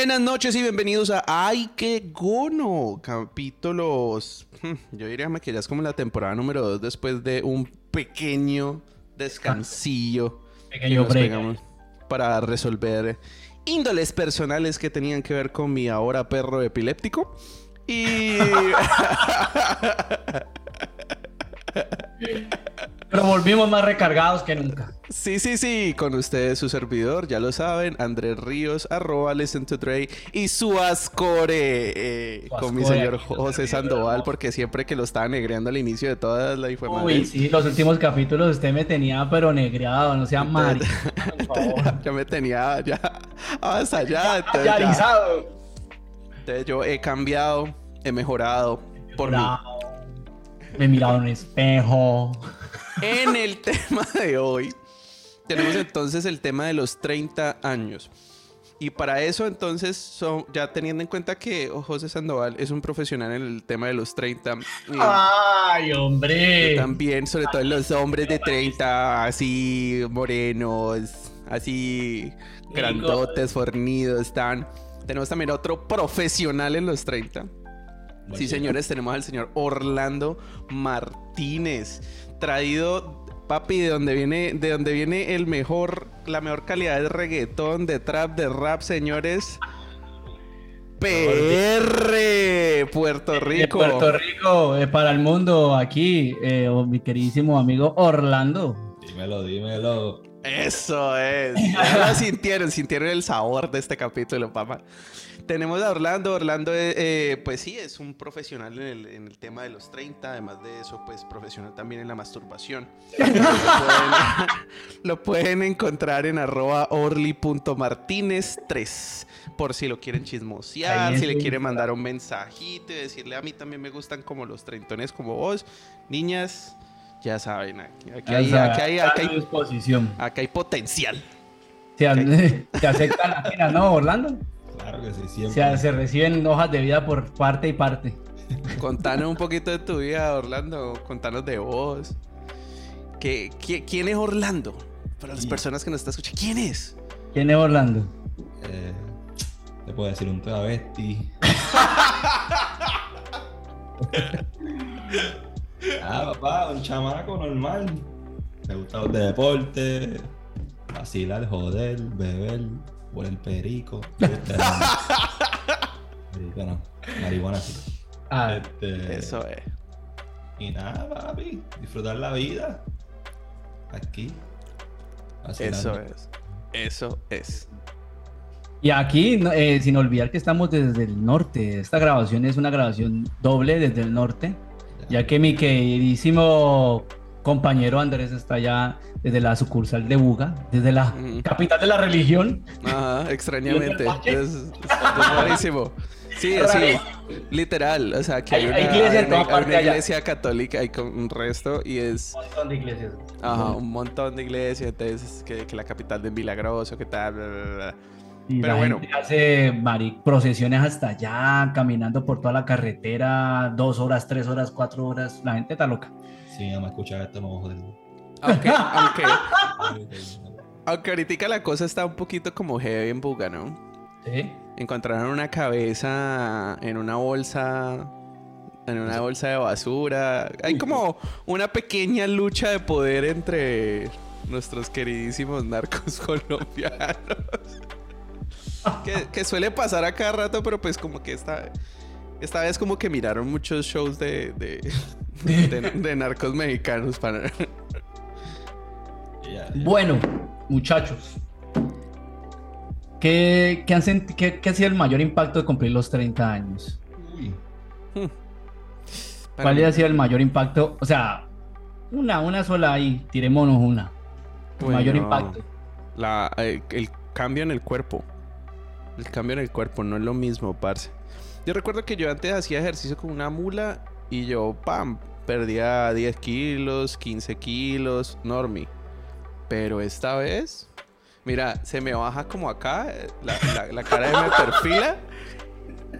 Buenas noches y bienvenidos a Ay, qué gono. Capítulos. hmm, Yo diría que ya es como la temporada número 2 después de un pequeño descansillo. que Pequeño nos break. pegamos para resolver índoles personales que tenían que ver con mi ahora perro epiléptico. Y. Pero volvimos más recargados que nunca. Sí, sí, sí, con ustedes su servidor, ya lo saben, Andrés Ríos, arroba Listen to Dre y su Ascore, eh, Su con mi señor José Sandoval, porque siempre que lo estaba negreando al inicio de toda la Uy, información. sí, los últimos capítulos usted me tenía pero negreado, no sea mari. Ya me tenía ya entonces, ya- Yarizado. entonces yo he cambiado, he mejorado por mí. Me he mirado en un espejo. En el tema de hoy, tenemos entonces el tema de los 30 años. Y para eso, entonces, ya teniendo en cuenta que José Sandoval es un profesional en el tema de los 30, y Ay, hombre. también, sobre todo en los hombres de 30, así morenos, así grandotes, fornidos, están. Tenemos también otro profesional en los 30. Sí, señores, tenemos al señor Orlando Martínez, traído papi de donde viene, de donde viene el mejor, la mejor calidad de reggaetón, de trap, de rap, señores. PR, Puerto De Rico. Puerto Rico, eh, para el mundo, aquí, eh, oh, mi queridísimo amigo Orlando. Dímelo, dímelo. Eso es. Ya lo sintieron, sintieron el sabor de este capítulo, papá. Tenemos a Orlando. Orlando, eh, eh, pues sí, es un profesional en el, en el tema de los 30. Además de eso, pues profesional también en la masturbación. lo, pueden, lo pueden encontrar en arroba orly.martínez3. Por si lo quieren chismosear, si le quieren mandar un mensajito y decirle a mí también me gustan como los treintones como vos. Niñas, ya saben, aquí, aquí hay, sea, aquí hay- hay. Acá hay potencial. Se, se aceptan las ¿no, Orlando? Claro que sí, Se, siempre. se reciben hojas de vida por parte y parte. Contanos un poquito de tu vida, Orlando. Contanos de vos. ¿Qué, qué- quién es Orlando? Para las Sí. personas que nos están escuchando, ¿quién es? ¿Quién es Orlando? Eh, te puedo decir un travesti. ah, papá, un chamaco normal. Me gusta los de deporte, vacilar, joder, beber, el perico. Este, no. perico no, marihuana sí. Ah, Este, Eso es. Y nada, papi, disfrutar la vida. Aquí. Eso es. Eso es. y aquí, eh, sin olvidar que estamos desde el norte. Esta grabación es una grabación doble desde el norte, ya que mi queridísimo compañero Andrés está allá desde la sucursal de Buga, desde la capital de la religión. Ajá, extrañamente. ¿Y el parque? Es, es rarísimo. Sí, sí, literal. O sea, que hay, Hay- una, hay iglesia hay hay una allá. iglesia católica, hay con un resto y es Un montón de iglesias. ajá, un montón de iglesias. Entonces, que, que la capital de Milagroso, que tal, bla, bla, bla. Y Pero la bueno. gente hace mari- procesiones hasta allá, caminando por toda la carretera, dos horas, tres horas, cuatro horas. La gente está loca. Si mi mamá escucha esto, me voy a joder. Aunque, aunque, aunque ahorita la cosa está un poquito como heavy en Buga, ¿no? ¿Sí? Encontraron una cabeza en una bolsa. En una bolsa de basura. Hay como una pequeña lucha de poder entre nuestros queridísimos narcos colombianos. que, que suele pasar a cada rato, pero pues como que esta, esta vez como que miraron muchos shows de, de, de- de narcos mexicanos para... Bueno, muchachos, ¿qué, qué han qué- qué ha sido el mayor impacto de cumplir los 30 años? Uy, ¿Cuál ha sido el mayor impacto? O sea, una, una sola ahí, tirémonos una. El Bueno, mayor impacto. La, el, el cambio en el cuerpo. El cambio en el cuerpo no es lo mismo, parce. Yo recuerdo que yo antes hacía ejercicio con una mula y yo, pam, perdía 10 kilos, 15 kilos, normie. Pero esta vez, mira, se me baja como acá, la, la, la cara de me perfila,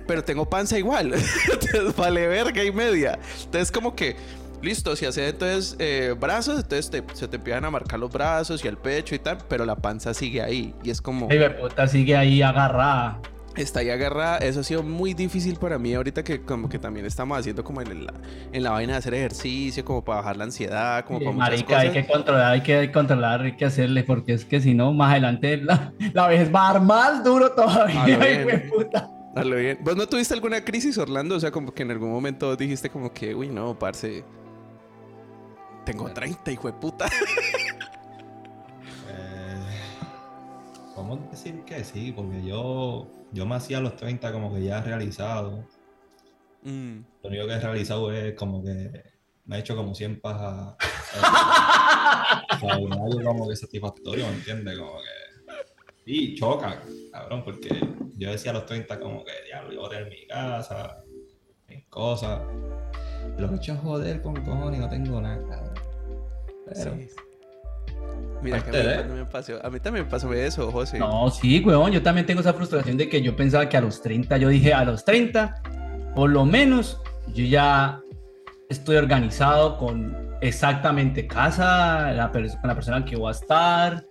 pero tengo panza igual. Entonces vale verga y media. Entonces como que, listo, si haces entonces eh, brazos, entonces te- se te empiezan a marcar los brazos y el pecho y tal, pero la panza sigue ahí. Y es como... Ey, puta, sigue ahí agarrada. Está ahí agarrada. Eso ha sido muy difícil para mí ahorita que como que también estamos haciendo como en la, en la vaina de hacer ejercicio, como para bajar la ansiedad, como Sí, para muchas marica, hay cosas. que controlar, hay que controlar, hay que hacerle, porque es que si no, más adelante la, la vez va a dar más duro todavía. A lo ay, bien. Hazlo bien. ¿Vos no tuviste alguna crisis, Orlando? O sea, como que en algún momento dijiste como que, uy, no, parce. Tengo 30, hijo de puta. Podemos decir que sí, porque yo, yo me hacía a los 30 como que ya realizado. Mm. Lo único que he realizado es como que me he hecho como 100 pajas. O sea, nadie como que satisfactorio, ¿me entiendes? Como que. Y choca, cabrón, porque yo decía a los 30 como que, diablo, yo voy a tener mi casa, mis cosas. Lo he hecho joder con cojones y no tengo nada, cabrón. Pero, Sí. Mira que a mí, también me pasó, a mí también me pasó eso, José. No, sí, weón, yo también tengo esa frustración de que yo pensaba que a los 30, yo dije a los 30, por lo menos yo ya estoy organizado con exactamente casa, la con la persona que voy a estar,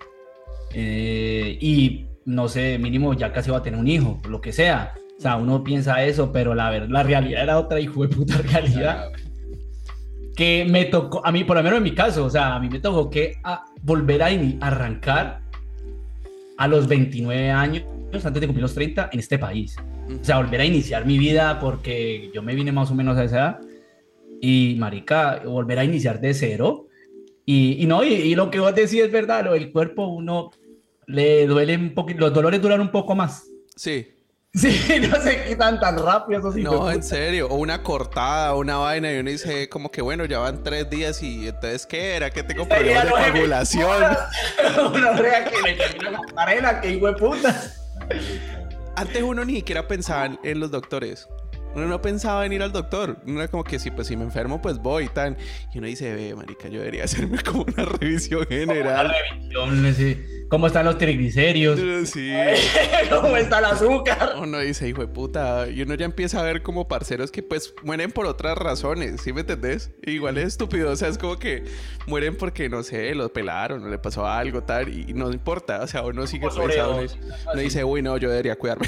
eh, y no sé, mínimo ya casi voy a tener un hijo, lo que sea. O sea, uno piensa eso, pero la, ver- la realidad era otra hijo de puta realidad que me tocó, a mí, por lo menos en mi caso, o sea, a mí me tocó que a volver a arrancar a los 29 años, antes de cumplir los 30, en este país. O sea, volver a iniciar mi vida porque yo me vine más o menos a esa edad. Y, marica, volver a iniciar de cero. Y, no, y, lo que vos decís es verdad, lo del cuerpo uno le duele un poquito, los dolores duran un poco más. Sí. Sí, no se quitan tan rápido esos No, en serio. O una cortada, una vaina, y uno dice como que bueno, ya van tres días y entonces ¿qué era? Que tengo problemas de coagulación. Una rea que le termina la arena, que hijo de puta. Antes uno ni siquiera pensaba en- en los doctores. Uno no pensaba en ir al doctor. Uno era como que sí, pues si me enfermo, pues voy y tan. Y uno dice, ve, marica, yo debería hacerme como una revisión general. revisión, sí. ¿Cómo están los triglicéridos? Sí. ¿Cómo está el azúcar? Uno dice, hijo de puta. Y uno ya empieza a ver como parceros que pues mueren por otras razones, ¿sí me entendés? Igual es estúpido, o sea, es como que mueren porque, no sé, los pelaron o le pasó algo, tal, y no importa, o sea, uno sigue pensando, uno dice, uy, no, yo debería cuidarme.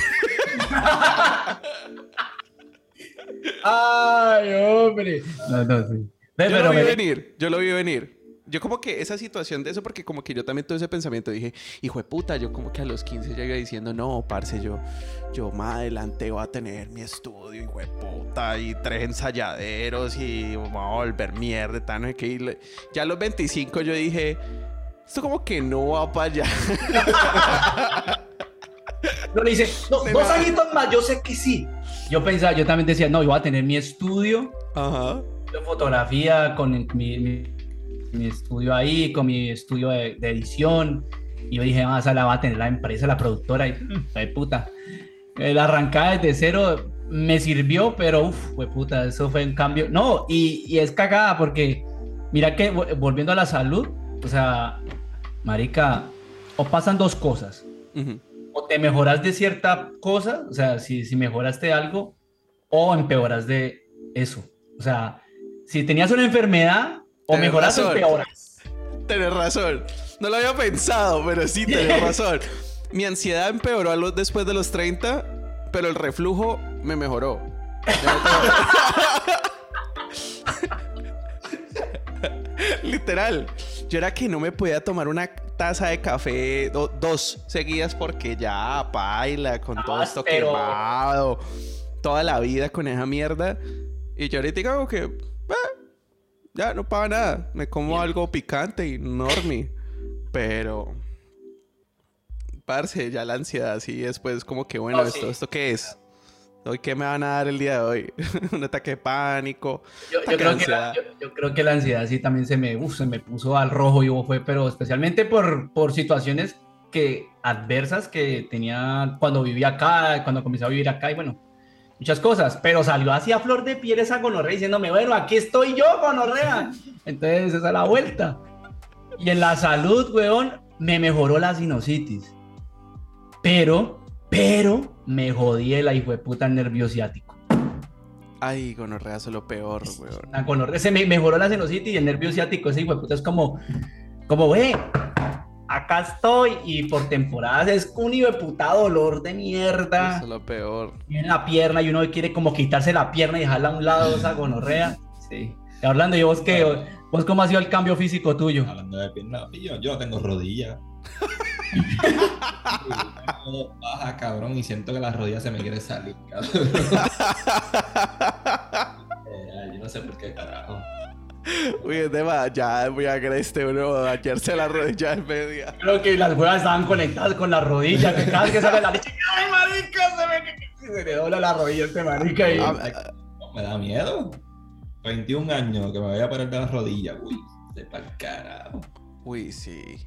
Ay, hombre. No, no, sí. Yo pero lo vi me- venir, yo lo vi venir. Yo como que esa situación de eso, porque como que yo también tuve ese pensamiento, dije, hijo de puta, yo como que a los 15 llegué diciendo, no, parce, yo, yo más adelante voy a tener mi estudio, hijo de puta, y tres ensayaderos, y vamos a volver mierda, tal, no sé qué. Y le- ya a los 25 yo dije, esto como que no va para allá. No, le dice, no, dos añitos más, yo sé que sí. Yo pensaba, yo también decía, no, yo voy a tener mi estudio Ajá. de fotografía con mi, mi- mi estudio ahí, con mi estudio de, de edición. Y yo dije, ah, esa la va a tener la empresa, la productora, y de puta. El arrancar desde cero me sirvió, pero uff, fue puta, eso fue un cambio. No, y, y es cagada porque, mira que vo- volviendo a la salud, o sea, marica, o pasan dos cosas. Ujú. O te mejoras de cierta cosa, o sea, si, si mejoraste algo, o empeoras de eso. O sea, si tenías una enfermedad, o Tenés mejoras o empeoras. Tenés razón. No lo había pensado, pero sí, tenés razón. Mi ansiedad empeoró a los, después de los 30, pero el reflujo me mejoró. Literal. Yo era que no me podía tomar una taza de café, do- dos seguidas, porque ya baila con todo Ah, esto pero- quemado. Toda la vida con esa mierda. Y yo ahorita como que... "Ah, ya no paga nada. Me como algo picante y normie. Pero. Parce, ya la ansiedad, sí, después como que, bueno, No, ¿esto, sí. ¿esto qué es? ¿Hoy qué me van a dar el día de hoy? Un ataque de pánico. Yo, Ataque creo que la, ansiedad. yo, yo creo que la ansiedad sí también se me, uf, se me puso al rojo y fue, pero especialmente por, por situaciones que adversas que tenía cuando vivía acá, cuando comencé a vivir acá y bueno, muchas cosas, pero salió así a flor de piel esa gonorrea diciéndome, bueno, aquí estoy yo, gonorrea. Entonces esa es la vuelta. Y en la salud, weón, me mejoró la sinusitis. Pero, pero me jodí el hijo de puta nervio ciático. Ay, gonorrea, eso es lo peor, weón. La gonorrea, se me mejoró la sinusitis y el nervio ciático, ese hijo de puta es como, como, ve, acá estoy y por temporadas es un hijo de puta dolor de mierda Eso es lo peor. en la pierna y uno quiere como quitarse la pierna y dejarla a un lado esa gonorrea. Sí. Y Orlando, ¿y vos qué? ¿Vos cómo ha sido el cambio físico tuyo? Hablando de piernas, yo, yo no tengo rodillas. Baja, cabrón, y siento que la rodilla se me quiere salir, cabrón. Eh, yo no sé por qué, carajo. Uy, es de ma- ya voy a este uno dañarse la rodilla en media. Creo que las huevas estaban conectadas con la rodilla, que cada vez que sale la leche, ¡ay, marica! Se ve que, que se le dobla la rodilla este marica y... Ah, me da miedo. 21 años que me voy a parar de las rodillas, uy. De pa'l carajo. Uy, sí.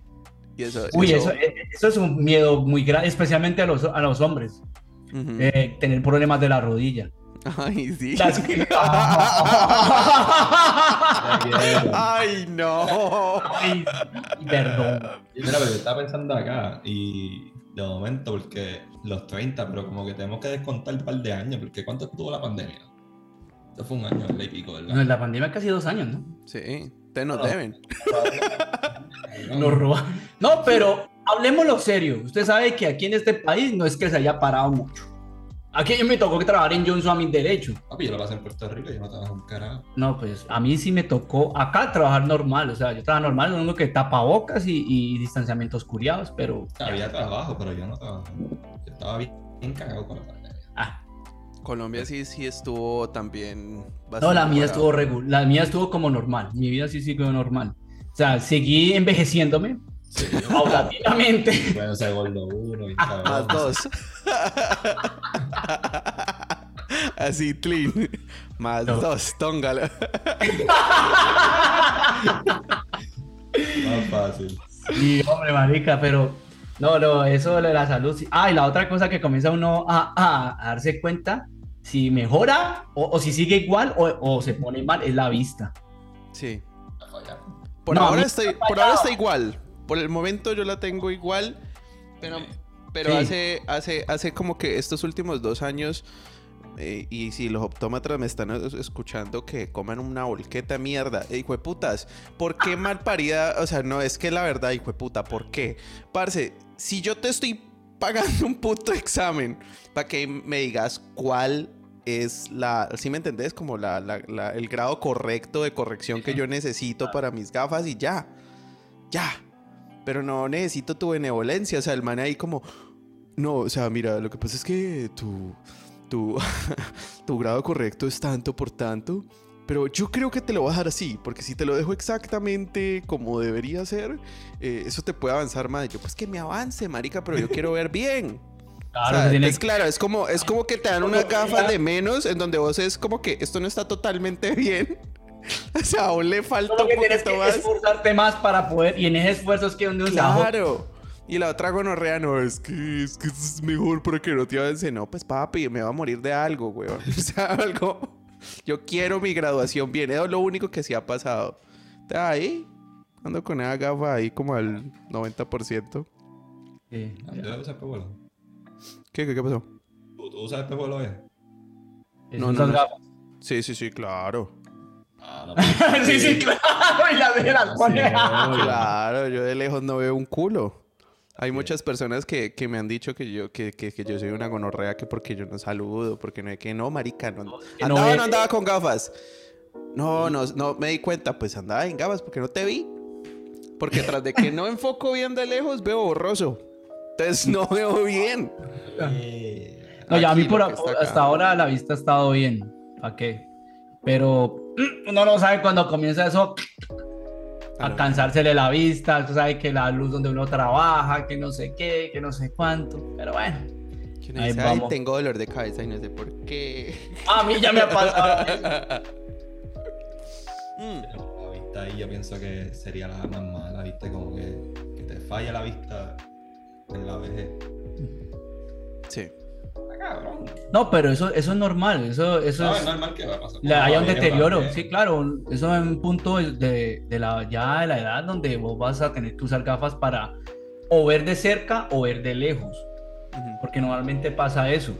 Y eso. Uy, eso, eh, eso es un miedo muy grande, especialmente a los, a los hombres, eh, tener problemas de la rodilla. Ay, sí. Las Ay, no. Ay, perdón. Y mira, pero yo estaba pensando acá y de momento, porque los 30, pero como que tenemos que descontar un par de años, porque ¿cuánto estuvo la pandemia? Eso fue un año y pico, No, ¿verdad? en la pandemia casi dos años, ¿no? Sí, te nos No. deben. Nos roban. No, pero hablemoslo serio. Usted sabe que aquí en este país no es que se haya parado mucho. Aquí yo me tocó que trabajar en Johnson a mis derechos. Papi, yo lo pasé en Puerto Rico yo no trabajo un carajo. No, pues a mí sí me tocó acá trabajar normal. O sea, yo trabajo normal, lo único que tapabocas y, y distanciamientos curiados, pero. Había trabajo, pero yo no trabajaba. Yo estaba bien, cagado con la pandemia. Ah, Colombia sí, sí estuvo también. no, la mía parado. estuvo regular. La mía estuvo como normal. Mi vida sí siguió normal. O sea, seguí envejeciéndome Sí, paulatinamente. bueno, se gordo uno y Más dos. Así, clean. Más No. dos, tóngalo. Más fácil. Sí, hombre, marica, pero no, no, eso de la salud. sí. Ah, y la otra cosa que comienza uno a, a- a darse cuenta si mejora o, o si sigue igual o, o se pone mal es la vista. Sí. Por No, ahora ha por ahora está igual. Por el momento yo la tengo igual. Pero, pero Sí. hace, hace, hace como que estos últimos dos años. eh, y si los optómetras me están es- escuchando que coman una volqueta mierda. Eh, hijo de putas. ¿Por qué mal parida? O sea, no, es que la verdad, hijo de puta, ¿por qué? Parce, si yo te estoy pagando un puto examen para que me digas cuál es la, si me entendés? Como la, la- la- el grado correcto de corrección que yo necesito para mis gafas y ya, ya. Pero no necesito tu benevolencia, o sea, el man ahí como, no, o sea, mira, lo que pasa es que tu, tu, tu grado correcto es tanto por tanto. Pero yo creo que te lo voy a dejar así, porque si te lo dejo exactamente como debería ser, eh, eso te puede avanzar más. Yo, pues que me avance, marica, pero yo quiero ver bien. Claro, O sea, se tiene- es claro, es como, es como que te dan unas gafas de menos en donde vos es como que esto no está totalmente bien. O sea, aún le falta solo un que tienes que más. esforzarte más para poder, y en ese esfuerzo es que donde Claro. Y la otra gonorrea, no, es que, es que es mejor para que no te avance. No, pues papi, me va a morir de algo, weón. O sea, algo. Yo quiero mi graduación bien. Es lo único que sí ha pasado. Está ahí. Ando con esa gafa ahí como al 90%. Sí. ¿Tú usas espejuelo? ¿Qué, qué, qué pasó? ¿Tú, tú usas espejuelo, eh? No, Esas no, no. gafas. Sí, sí, sí, claro. Ah, no. pues, sí, sí, claro, y las de las. Claro, yo de lejos no veo un culo. Hay muchas personas que, que me han dicho que yo, que, que, que yo soy una gonorrea, que porque yo no saludo, porque no es que no, marica, no. no andaba no andaba con gafas. No, no, no me di cuenta, pues andaba en gafas porque no te vi. Porque tras de que no enfoco bien de lejos, veo borroso. Entonces no veo bien. Eh, No, ya a mí por, hasta ahora la vista ha estado bien. ¿Para qué? Pero mm, uno no sabe cuando comienza eso a cansársele la vista. Tú sabes que la luz donde uno trabaja, que no sé qué, que no sé cuánto. Pero bueno, Ahí dice, Ay, vamos. tengo dolor de cabeza y no sé por qué. a mí ya me ha pasado. Mm. La vista ahí yo pienso que sería la más mala, ¿viste? Como que, que te falla la vista en la vejez. Sí. Ah, cabrón. No, pero eso, eso es normal. Eso, eso No, es. es normal que va a pasar. haya un deterioro, también. sí, claro, eso es un punto de, de la, ya de la edad donde vos vas a tener que usar gafas para o ver de cerca o ver de lejos, porque normalmente pasa eso,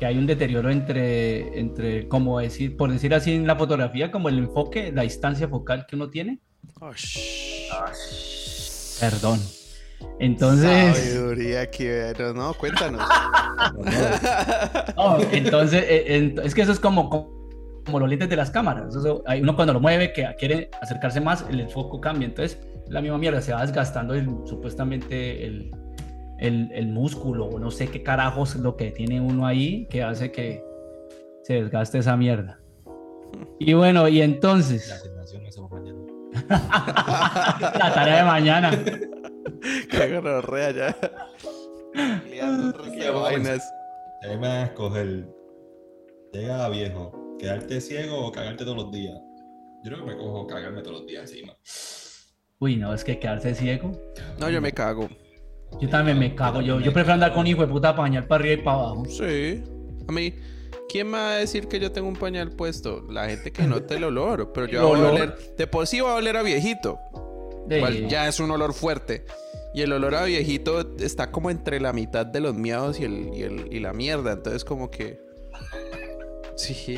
que hay un deterioro entre, entre, como decir, por decir así en la fotografía, como el enfoque, la distancia focal que uno tiene. Oh. Perdón. Entonces, Sabiduría que no, no, cuéntanos. no, entonces eh, es que eso es como, como los lentes de las cámaras. Eso- hay uno cuando lo mueve que quiere acercarse más, el foco cambia. Entonces, la misma mierda, se va desgastando el- supuestamente el, el, el músculo o no sé qué carajos es lo que tiene uno ahí que hace que se desgaste esa mierda. Y bueno, y La entonces, hacemos mañana. la tarea de mañana. Qué gonorrea ya. Vainas. Ahí me a escoger. Llega a viejo. Quedarte ciego o cagarte todos los días. Yo creo que me cojo cagarme todos los días encima. Uy, no, es que quedarse ciego. No, yo me cago. Yo también me cago. Yo, yo prefiero andar con hijo de puta pañal para arriba y para abajo. Sí. A mí, ¿quién me va a decir que yo tengo un pañal puesto? La gente que note el olor. Pero yo voy a oler. De por sí va a oler a viejito. Igual ya es un olor fuerte. Y el olor a viejito está como entre la mitad de los miados y, el, y, el- y la mierda. Entonces, como que. Sí.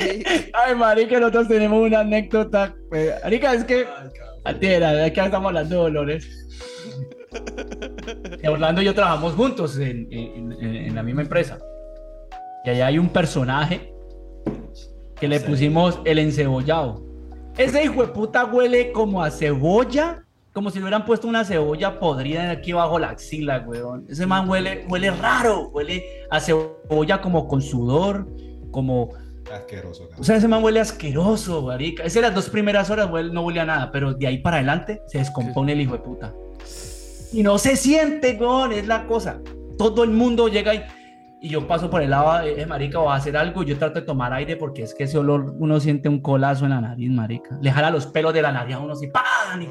Ay, marica, nosotros tenemos una anécdota. eh, Marica, es que... Altera, de que estamos hablando de dolores. Orlando y yo trabajamos juntos en, en- en- en la misma empresa. Y allá hay un personaje que le Sí. pusimos el encebollado. Ese hijo de puta huele como a cebolla, como si le hubieran puesto una cebolla podrida aquí bajo la axila, weón. Ese man huele, huele raro, huele a cebolla como con sudor, como Asqueroso, cabrón. o sea, ese man huele asqueroso, marica. Ese las dos primeras horas huele- no huele a nada, pero de ahí para adelante se descompone el hijo de puta. Y no se siente, weón, es la cosa. Todo el mundo llega y, y yo paso por el lado, eh, marica, voy a hacer algo. Yo trato de tomar aire porque es que ese olor, uno siente un colazo en la nariz, marica. Le jala los pelos de la nariz a uno así, ¡pam! Ay,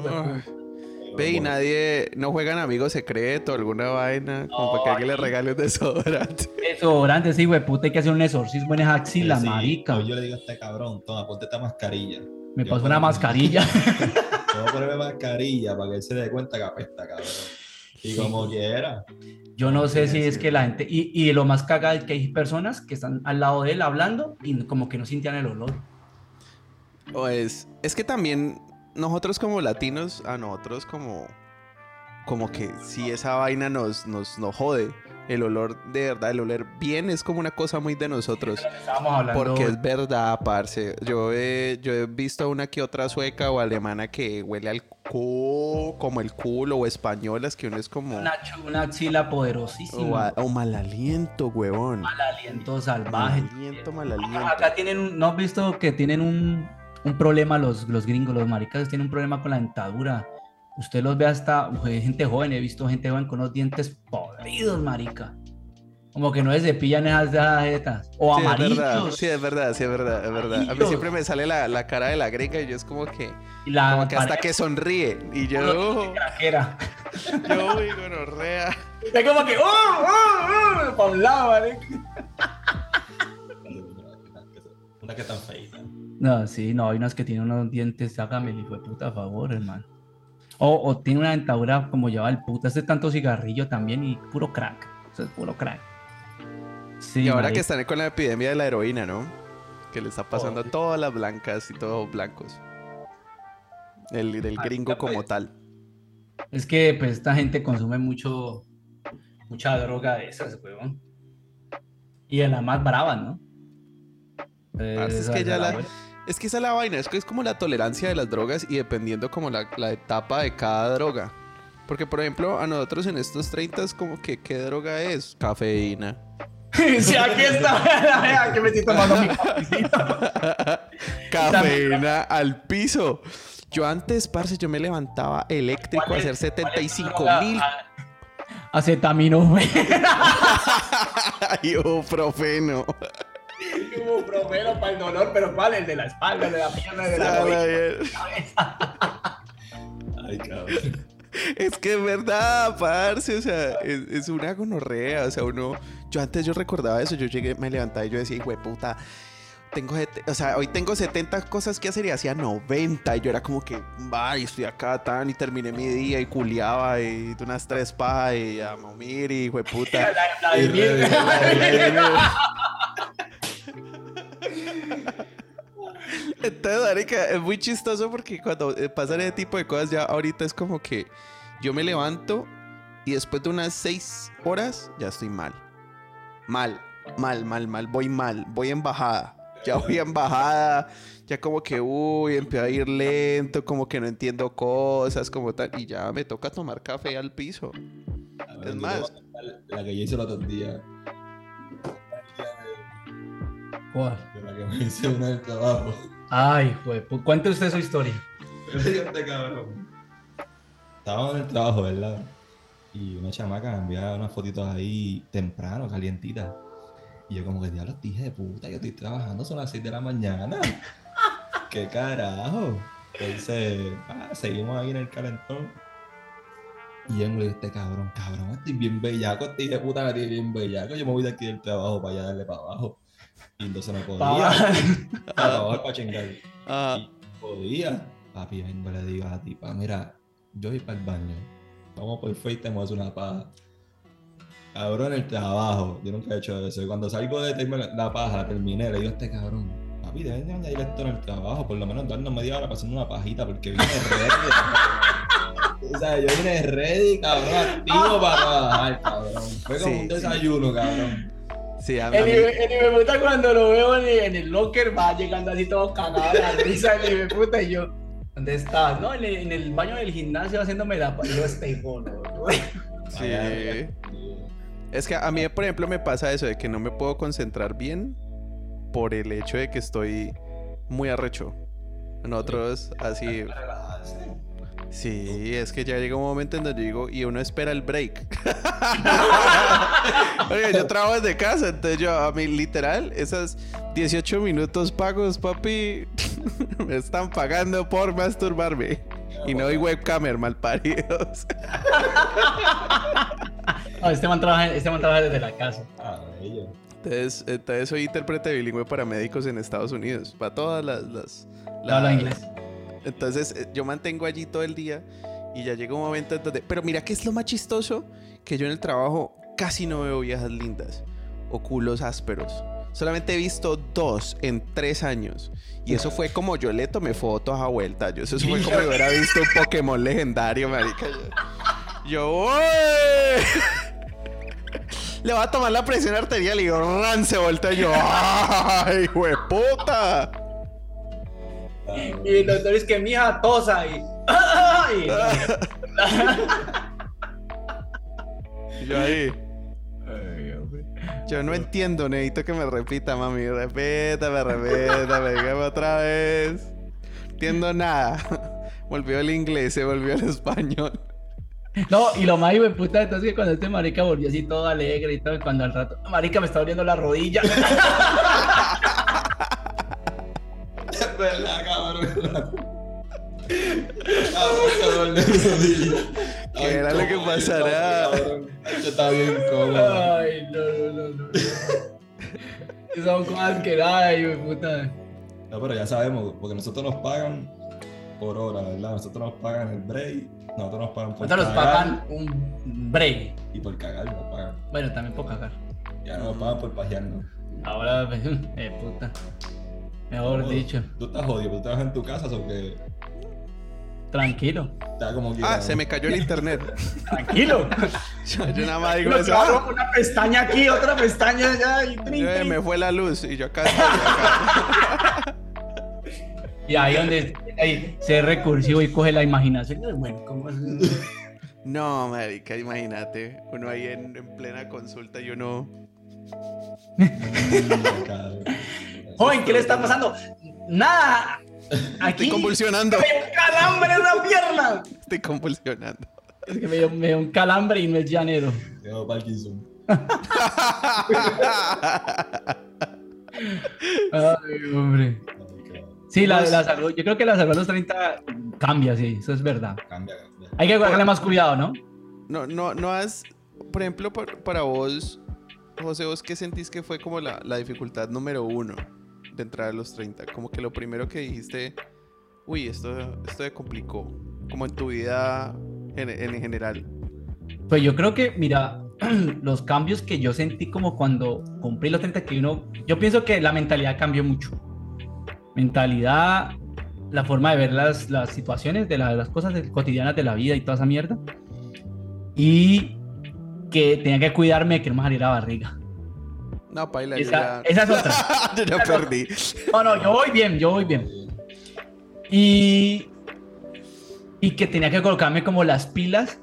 Ve y nadie. No juegan amigo secreto, alguna vaina. Como para que alguien le regale un desodorante. Desodorante, hijo de puta, hay que hacer un exorcismo en esa axila, Sí, marica. Yo le digo a este cabrón, toma, ponte esta mascarilla. Me yo pasó pongo- una mascarilla. Te voy a ponerme mascarilla para que él se dé cuenta que apesta, cabrón. Y como quiera. Yo no sé si Sí, es sí. que la gente, y, y lo más cagado es que hay personas que están al lado de él hablando y como que no sintían el olor. O es. Es que también. Nosotros como latinos, a nosotros como. Como que si esa vaina nos, nos, nos jode. El olor, de verdad, el oler bien es como una cosa muy de nosotros. Hablando. Porque es verdad, parce. Yo he, yo he visto una que otra sueca o alemana que huele al cu como el culo o españolas que uno es como una, una axila poderosísima. o, mal aliento, huevón. mal aliento Mal salvaje. aliento, mal aliento. Acá tienen ¿no has visto que tienen un, un problema los, los gringos, los maricas tienen un problema con la dentadura? Usted los ve hasta eh, gente joven, he visto gente joven con los dientes podridos, marica. Como que no se cepillan esas jetas. O Sí, amarillos. sí, es verdad, sí, es verdad, es verdad. A mí siempre me sale la, la cara de la gringa y yo es como que, la como que hasta que sonríe. Y yo, craquera. yo, uy, gonorrea. Es como que, ¡oh, oh, oh! Para un lado, marica. Una que tan feita. No, sí, no, hay unas que tienen unos dientes, hágame el hijo de puta a favor, hermano. O, o tiene una dentadura como lleva el puta, hace tanto cigarrillo también y puro crack. Eso es puro crack. Sí, Y ahora marica. que están con la epidemia de la heroína, ¿no? Que le está pasando Oh. a todas las blancas y todos blancos. El del Ah, gringo como pues. tal. Es que pues esta gente consume mucho, mucha droga de esas, weón. Y de las más bravas, ¿no? Parce, es que ya la-. Es que esa es la vaina, es que es como la tolerancia de las drogas y dependiendo como la, la etapa de cada droga. Porque, por ejemplo, a nosotros en estos 30 es como que, ¿qué droga es? Cafeína. sí, aquí está. aquí me estoy tomando mi. Cafeína al piso. Yo antes, parce, yo me levantaba eléctrico a ¿Cuál es- hacer cuál es tu 75 droga? mil Ah, Acetaminofen. Ibuprofeno. Como profeno para el dolor, pero ¿cuál? El de la espalda, el de la pierna, el de la rodilla. Ay, cabrón. Es que es verdad, parce, o sea, es, es una gonorrea, o sea, uno, yo antes yo recordaba eso, yo llegué, me levantaba y yo decía, hijo de puta, tengo, o sea, hoy tengo 70 cosas que hacer y hacía 90 y yo era como que, ay, estoy acá tan y terminé mi día y culiaba y unas tres pajas y a momir y hijo de puta. Entonces, marica, es muy chistoso porque cuando eh, pasan ese tipo de cosas ya ahorita es como que yo me levanto y después de unas seis horas ya estoy mal. Mal, mal, mal, mal. Voy mal, voy en bajada. Ya voy en bajada, ya como que, uy, empiezo a ir lento, como que no entiendo cosas, como tal. Y ya me toca tomar café al piso. Es más. La que yo hice el otro día. ¿Cuál? La que me hice una del trabajo. Ay, pues, cuente usted su historia. Este cabrón. Estábamos en el trabajo, ¿verdad? Y una chamaca me enviaba unas fotitos ahí temprano, calientitas. Y yo como que, diablo, dije de puta, yo estoy trabajando, son las 6 de la mañana. ¿Qué carajo? Entonces, ah, seguimos ahí en el calentón. Y yo me digo, este cabrón, cabrón, estoy bien bellaco, este de puta me tiene bien bellaco. Yo me voy de aquí del trabajo para allá darle para abajo. Y entonces no podía. para abajo para chingar. Ah, Y podía. Papi, vengo, le digo a la tipa, mira, yo voy para el baño. Vamos por Facebook, te mueves una paja. Cabrón, el trabajo. Yo nunca he hecho eso. Y cuando salgo de terminar la paja, terminé, le digo a este cabrón, papi, deben de añadir esto en el trabajo, por lo menos darnos media hora pasando una pajita, porque vine ready. o sea, yo vine ready, cabrón, activo para trabajar, cabrón. Fue como Sí, un sí. desayuno, cabrón. Sí, a, El mí- el de puta cuando lo veo en el, en el locker va llegando así todo cagado la risa el puta y yo, ¿dónde estás? No, en el, en el baño del gimnasio haciéndome la... yo, no". sí. Es que a mí, por ejemplo, me pasa eso de que no me puedo concentrar bien por el hecho de que estoy muy arrecho. Nosotros así... Sí, es que ya llega un momento en donde yo digo, y uno espera el break. Oye, yo trabajo desde casa, entonces yo, a mí, literal, esas 18 minutos pagos, papi, me están pagando por masturbarme. Y no hay webcamer, malparidos. No, este man trabaja, este man trabaja desde la casa. Ah, bello. Entonces, entonces soy intérprete bilingüe para médicos en Estados Unidos, para todas las... las, No habla inglés. Entonces eh, yo mantengo allí todo el día y ya llega un momento en donde... Pero mira que es lo más chistoso, que yo en el trabajo casi no veo viejas lindas o culos ásperos. Solamente he visto dos en tres años. Y eso fue como yo le tomé fotos a vuelta. Yo, eso fue como si hubiera visto un Pokémon legendario, marica. Yo, yo. Le va a tomar la presión arterial y yo, ran, se voltea. Y yo, ¡ay, puta! Y el doctor es que mi hija tosa y... y- Y yo ahí. Yo no entiendo, necesito que me repita, mami. Repítame, repítame, dígame otra vez. Entiendo nada. Volvió el inglés, se volvió el español. No, y lo más hijo de puta entonces es que cuando este marica volvió así todo alegre y todo, y cuando al rato, marica me está doliendo la rodilla. Verdad, cabrón. Cabrón. ¿Qué Ay, era lo que pasará? Esto está bien cómodo. Ay, no, no, no, no. Son cosas que hijo de puta. No, pero ya sabemos, porque nosotros nos pagan por hora, ¿verdad? Nosotros nos pagan el break, nosotros nos pagan por Ahorita nos pagan un break. y por cagar nos pagan. Bueno, también por cagar. Ya no nos pagan por pajearnos. Ahora, eh, puta. Mejor Cómodo. dicho, Tú estás jodido, tú trabajas en tu casa, o que tranquilo. está como que. Ah, se me cayó el internet. Tranquilo. Yo, yo nada más digo Lo eso. claro, una pestaña aquí, otra pestaña allá y trin, eh, me fue la luz y yo acá estoy. acá. Y ahí donde ahí, ser recursivo y coge la imaginación. Bueno, ¿cómo es? No, marica, imagínate. Uno ahí en, en plena consulta y uno. Joven, ¿qué le está pasando? Nada. Estoy convulsionando. me calambre en la pierna. Estoy convulsionando. Es que me dio, me dio un calambre y no es llanero. Tengo Parkinson. Ay, hombre. Sí, la, la salud. Yo creo que la salud a los 30 cambia, sí, eso es verdad. Cambia, cambia. Hay que guardarle más cuidado, ¿no? No, no, no has. Por ejemplo, por- para vos, José, vos qué sentís que fue como la, la dificultad número uno de entrar a los 30? Como que lo primero que dijiste, uy, esto, esto me complicó. Como en tu vida en, en general. Pues yo creo que, mira, los cambios que yo sentí como cuando cumplí los 31, yo pienso que la mentalidad cambió mucho. Mentalidad, la forma de ver las, las situaciones, de la- las cosas de- cotidianas de la vida y toda esa mierda. y que tenía que cuidarme que no me saliera barriga. No, paila, Esa, ya... esa es otra. yo ya perdí. No, no, yo voy bien, yo voy bien. Y, y que tenía que colocarme como las pilas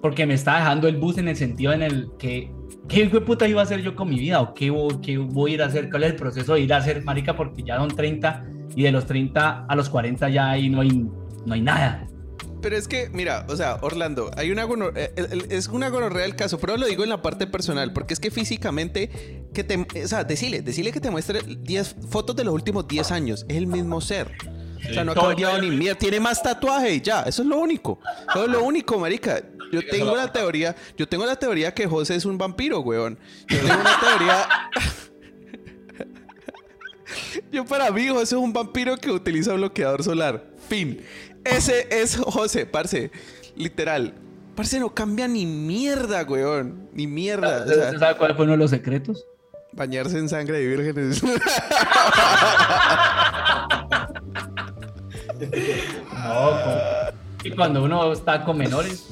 porque me estaba dejando el bus en el sentido en el que ¿qué puta iba a hacer yo con mi vida? ¿O qué, voy- qué voy a ir a hacer? ¿Cuál es el proceso de ir a hacer, marica? Porque ya son 30 y de los 30 a los 40 ya ahí no hay, no hay nada. Pero es que, mira, o sea, Orlando, hay una eh, es una gonorrea el caso, pero lo digo en la parte personal, porque es que físicamente, que te, o sea, decile, decile que te muestre 10 fotos de los últimos 10 años, es el mismo ser. O sea, no ha cambiado ni mierda, tiene más tatuaje y ya, eso es lo único. Eso es lo único, marica. Yo tengo la- teoría, yo tengo la teoría que José es un vampiro, weón. Yo tengo una teoría... Yo para mí, José es un vampiro que utiliza bloqueador solar. Fin. Ese es José, parce. Literal. Parce no cambia ni mierda, weón. Ni mierda. O sea, ¿Usted sabe cuál fue uno de los secretos? bañarse en sangre de vírgenes. No, y cuando uno está con menores.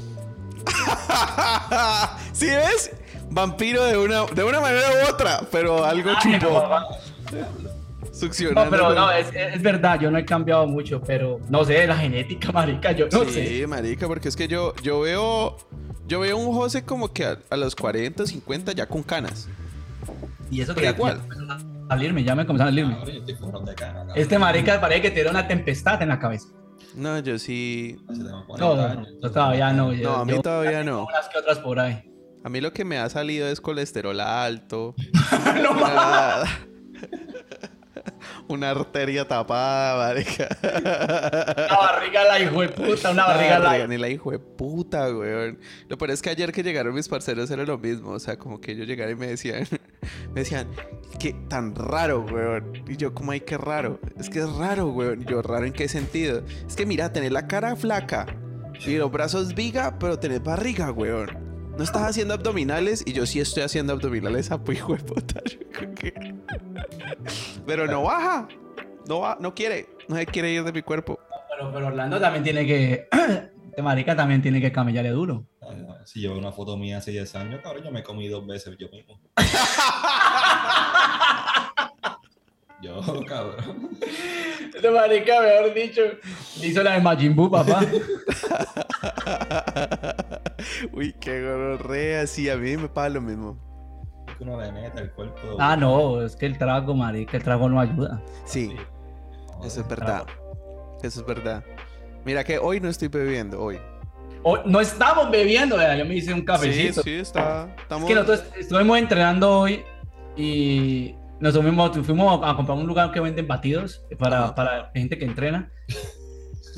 ¿Sí ves? Vampiro de una, de una manera u otra, pero algo no, Succionando. No, pero no, es, es verdad, yo no he cambiado mucho, pero no sé, la genética, marica, yo no sí, sé. marica, porque es que yo, yo veo. Yo veo un José como que a, a los 40, 50 ya con canas. Y eso que Pero ya, igual. ya empezaron a salirme, ya me comenzaron a salirme. Ahora yo estoy cara, cabrón. Este marica parece que tiene una tempestad en la cabeza. No, yo sí. Hace tengo 40 No, años. yo todavía no. yo- No, a mí yo- todavía no. Unas que otras por ahí. A mí lo que me ha salido es colesterol alto. no una, una arteria tapada, marica. Una barriga la hijo de puta, una barriga la Ni la hijo de puta, weón. Lo peor es que ayer que llegaron mis parceros era lo mismo. O sea, como que ellos llegaron y me decían, me decían, qué tan raro, weón. Y yo, como, ay, qué raro. Es que es raro, weón. Y yo, raro en qué sentido. Es que mira, tener la cara flaca y los brazos viga, pero tener barriga, weón. No estás haciendo abdominales y yo sí estoy haciendo abdominales a hijo de puta. Pero no baja. No va, no quiere. No se quiere ir de mi cuerpo. Pero, pero Orlando también tiene que. Este marica también tiene que camellarle duro. No, Si yo veo una foto mía hace 10 años, cabrón, yo me comí dos veces yo mismo. yo, cabrón. Este marica, mejor dicho, hizo la de Majin Buu, papá. Uy, qué gonorrea. Sí, a mí me pasa lo mismo. Es que uno le mete el cuerpo. Ah, no, es que el trago, marica, el trago no ayuda. Sí, eso es verdad. Eso es verdad. Mira que hoy no estoy bebiendo, hoy. O- no estamos bebiendo, vea, yo me hice un cafecito. Sí, sí, está. Es Estamos... que nosotros estuvimos entrenando hoy y nos fuimos, fuimos a comprar un lugar que venden batidos para, para gente que entrena.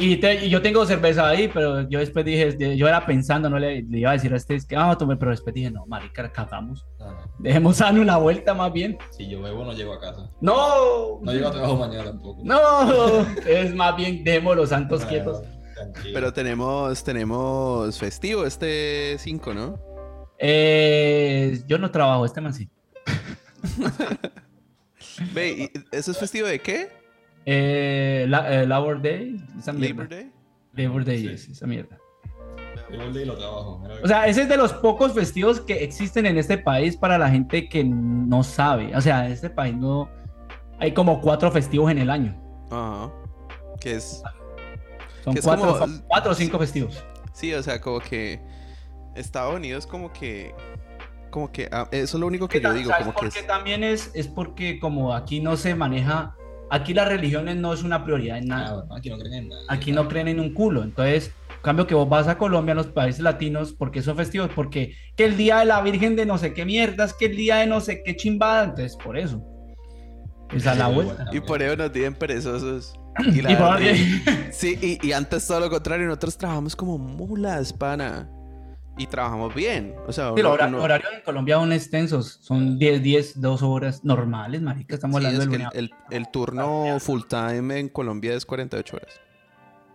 Y, te- y yo tengo cerveza ahí, pero yo después dije, yo era pensando, no le, le iba a decir a este, es que vamos a tomar, pero después dije, no, marica, cagamos. No, no. Dejemos darle una vuelta más bien. Si yo bebo, no llego a casa. No, No llego a trabajo mañana tampoco. no, es más bien dejemos los santos Ah, quietos. tranquilo. Pero tenemos, tenemos festivo este 5, ¿no? Eh, yo no trabajo, este man sí. Ve, ¿y ¿eso es festivo de qué? Eh, la- eh, Labor Day, esa. Labor Day. Labor Day Sí. es esa mierda. Yo volví y lo trabajo. O sea, ese es de los pocos festivos que existen en este país para la gente que no sabe. O sea, en este país no hay como cuatro festivos en el año. Ajá. Que es. Son Que es cuatro, como- cuatro o cinco festivos. Sí, o sea, como que. Estados Unidos, como que. Como que. ah, eso es lo único que yo digo, ¿Sabes como que es. también es? Es porque como aquí no se maneja, aquí las religiones no es una prioridad en Ah, nada. bueno, aquí no creen en nada. Aquí no creen en un culo. Entonces, en cambio que vos vas a Colombia, a los países latinos, porque son festivos, porque que el día de la Virgen de no sé qué mierdas, que el día de no sé qué chimbada, entonces por eso. Es a la vuelta. Y por eso nos dicen perezosos. Y la verdad- Sí, y, y antes todo lo contrario, nosotros trabajamos como mulas, pana. Y trabajamos bien. O sea, Sí, los uno- hora- uno- horarios en Colombia son extensos, son 10, 10, 2 horas normales, marica, estamos sí, hablando es del el, el- el turno full time en Colombia es 48 horas.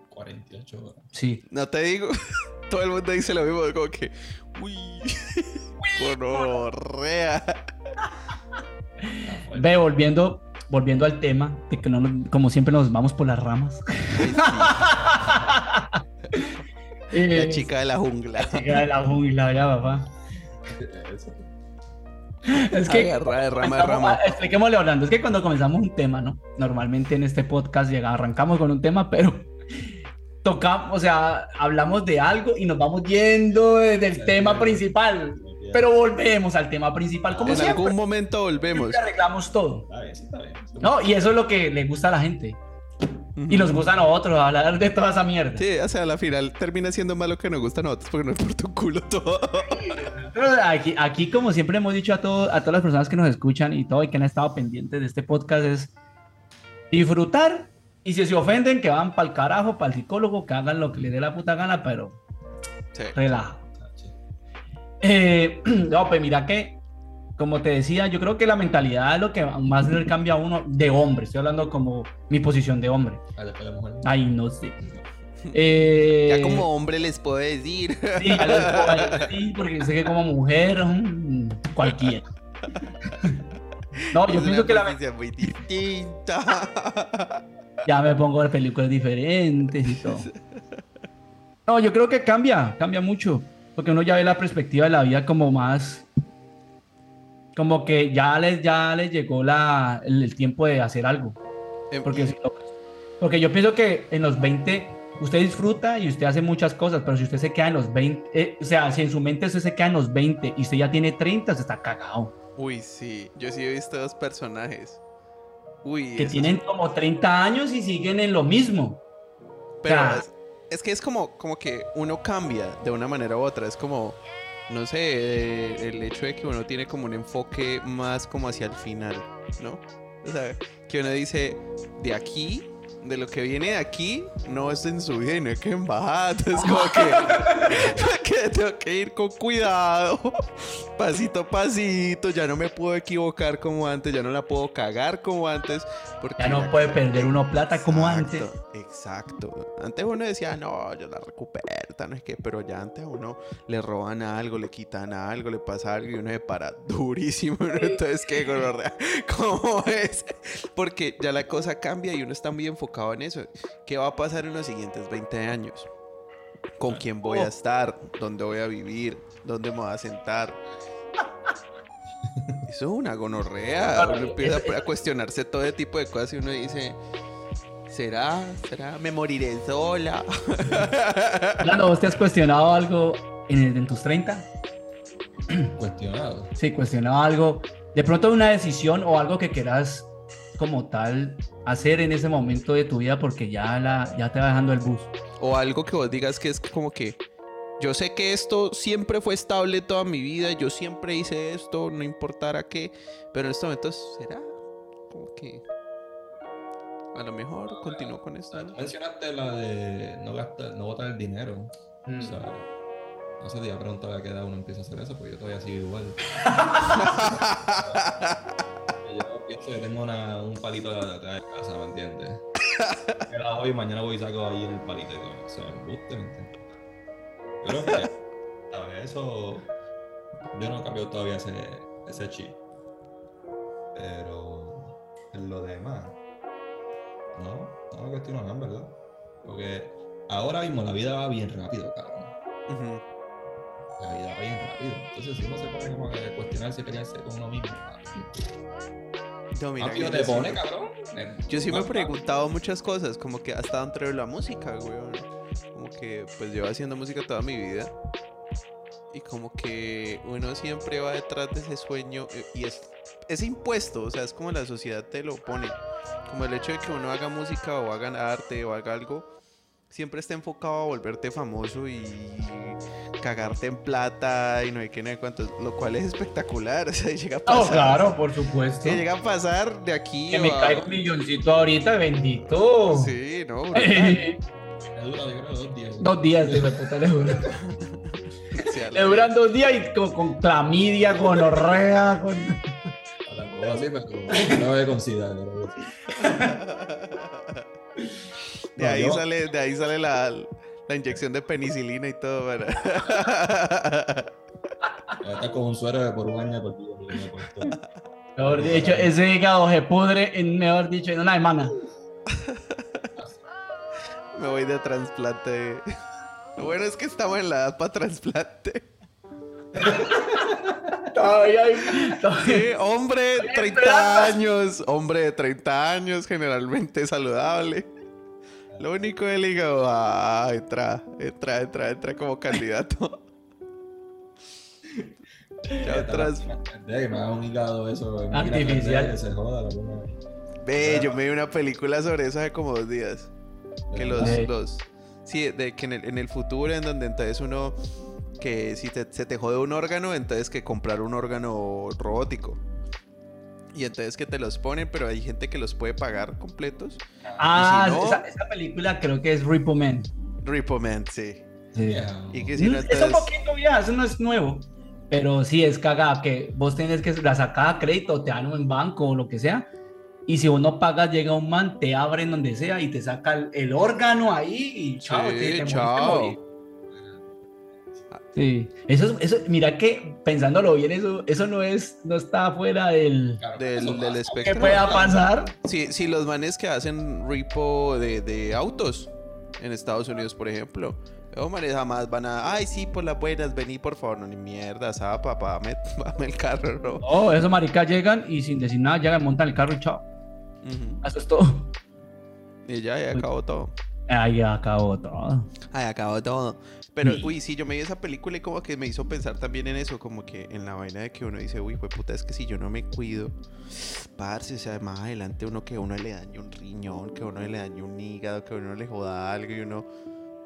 48 horas. Sí. No te digo, todo el mundo dice lo mismo, como que, uy, gonorrea. Ve, volviendo, volviendo al tema, de que no nos- como siempre nos vamos por las ramas. Sí. Eh, La chica de la jungla. chica de la jungla, ya, papá. Es que. Agarra de rama rama. Expliquémosle hablando. Es que cuando comenzamos un tema, ¿no? Normalmente en este podcast llega, arrancamos con un tema, pero tocamos, o sea, hablamos de algo y nos vamos yendo de- del Sí. tema principal. Pero volvemos al tema principal, como En siempre. algún momento volvemos. Siempre arreglamos todo. Está bien, sí, está bien. ¿No? Y eso es lo que le gusta a la gente. Y nos gusta a nosotros hablar de toda esa mierda. Sí, o sea, a la final termina siendo malo que nos gusta a nosotros porque nos por tu culo todo. Pero aquí, aquí, como siempre hemos dicho a, todo- a todas las personas que nos escuchan y todo y que han estado pendientes de este podcast, es disfrutar. Y si se ofenden, que van para el carajo, para el psicólogo, que hagan lo que les dé la puta gana, pero Sí. relaja. Sí. Eh, no, pues mira que, como te decía, yo creo que la mentalidad es lo que más le cambia a uno de hombre. Estoy hablando como mi posición de hombre. La mujer. Ay, no sé. Eh, Ya como hombre les puedo decir. Sí, ya les puedo decir, porque sé que como mujer, mm, cualquiera. No, yo Es pienso una que la posición muy distinta. ya me pongo de películas diferentes y todo. No, yo creo que cambia, cambia mucho, porque uno ya ve la perspectiva de la vida como más, como que ya les, ya les llegó la, el, el tiempo de hacer algo. Em, Porque, porque yo pienso que en los 20 usted disfruta y usted hace muchas cosas, pero si usted se queda en los 20, eh, o sea, si en su mente usted se queda en los 20 y usted ya tiene 30, se está cagado. Uy, sí. Yo sí he visto dos personajes. Uy. Que tienen como 30 años y siguen en lo mismo. Pero sea- es, es que es como, como que uno cambia de una manera u otra. Es como, no sé, el hecho de que uno tiene como un enfoque más como hacia el final, ¿no? O sea, que uno dice, de aquí, de lo que viene de aquí, no es en su vida, no es que en bajada. Entonces, como que, que tengo que ir con cuidado, pasito a pasito. Ya no me puedo equivocar como antes, ya no la puedo cagar como antes. Porque Ya no la- puede perder uno plata como antes. Exacto. Antes uno decía, no, yo la recupero, no es que, pero ya antes a uno le roban algo, le quitan algo, le pasa algo y uno se para durísimo. ¿no? Entonces, ¿qué? ¿Cómo es? Porque ya la cosa cambia y uno está muy enfocado en eso. ¿Qué va a pasar en los siguientes 20 años? ¿Con quién voy a estar? ¿Dónde voy a vivir? ¿Dónde me voy a sentar? Eso es una gonorrea. Uno empieza a cuestionarse todo tipo de cosas y uno dice, ¿será? ¿Será? ¿Me moriré sola? Orlando, ¿vos te has cuestionado algo en, en tus 30? Cuestionado. Sí, cuestionado algo. De pronto una decisión o algo que quieras como tal hacer en ese momento de tu vida porque ya, la, ya te va dejando el bus. O algo que vos digas que es como que yo sé que esto siempre fue estable toda mi vida, yo siempre hice esto, no importara qué, pero en estos momentos será como que a lo mejor continúo con esto. Mencionaste la de no gastar, no botar el dinero. O sea, no sé, te iba a preguntar a qué edad uno empieza a hacer eso, porque yo todavía sigo igual. yo pienso que tengo una- un palito de atrás de casa, ¿me entiendes? Que la voy y mañana voy y saco ahí en el palito y todo. O sea, me gusta, ¿me entiendes? Yo creo que, ¿sabes? Eso. Yo no he cambiado todavía ese, ese chip. Pero. En lo demás. No, no me cuestiono nada, en ¿verdad? Porque ahora mismo la vida va bien rápido, cabrón. La vida va bien rápido. Entonces, si uno se pone como que cuestionarse pelearse con uno mismo, No, mira, rápido que te yo sí- pone, cabrón. Yo sí me he preguntado muchas cosas, como que hasta dónde de la música, weón. Como que pues llevo haciendo música toda mi vida. Y como que uno siempre va detrás de ese sueño eh, y es, es impuesto, o sea, es como la sociedad te lo pone. Como el hecho de que uno haga música o haga arte o haga algo, siempre está enfocado a volverte famoso y cagarte en plata y no hay que no hay cuántos, lo cual es espectacular, o sea, llega a Oh, pasar. claro, por supuesto. Que llega a pasar de aquí Que me a- caiga un milloncito ahorita, bendito. Sí, no, dura, creo, dos días. dos días de puta le duran. Sí, a la Le duran dos días y con, con clamidia, con orrea, con... A considerar. no voy a considerar. De No, ahí yo- sale, de ahí sale la, la inyección de penicilina y todo, para. Estar con un suero de por un año. Mejor dicho, ese hígado se pudre, en, mejor dicho, en una semana. Me voy de trasplante. Lo bueno es que estamos en la edad para trasplante. Todavía hay- todavía- Sí, hombre de 30 años. Hombre de 30 años, generalmente saludable. Lo único del hígado, ah, entra, entra, entra, entra como candidato. Ya otras. Que me haga un hígado eso. Artificial. se joda. Ve, yo me vi una película sobre eso hace como dos días. Que los, Sí. los sí, de que en el, en el futuro en donde entonces uno que si te- se te jode un órgano, entonces que comprar un órgano robótico. Y entonces que te los ponen, pero hay gente que los puede pagar completos. Ah, si no- esa, esa película creo que es Repo Man. Repo Man, sí. Sí. Yeah. Y que si no, Mm, Es un entonces... poquito vieja, eso no es nuevo. Pero sí es cagada que vos tenés que la sacar a crédito, te dan en banco o lo que sea. Y si vos no pagas, llega un man, te abren donde sea y te saca el, el órgano ahí y chao. Sí, te- te chao. Sí, eso, es- eso, mira que pensándolo bien, eso, eso no es, no está fuera del Claro, Del, eso del pasa. que espectro. pueda pasar. Sí, sí, los manes que hacen repo de, de autos en Estados Unidos, por ejemplo. Los manes jamás van a, ay, sí, por las buenas, vení, por favor. No, ni mierda, zapa, dame, dame el carro, no. Oh, esos maricas llegan y sin decir nada, llegan, montan el carro y chao. Eso es todo. Y ya, ya acabó todo. Ahí acabó todo. Ay, acabó todo. Pero, Sí. uy, sí, yo me vi esa película y como que me hizo pensar también en eso, como que en la vaina de que uno dice, uy, pues puta, es que si yo no me cuido, parce, o sea, más adelante uno que uno le dañe un riñón, que uno le dañe un hígado, que uno le joda algo y uno,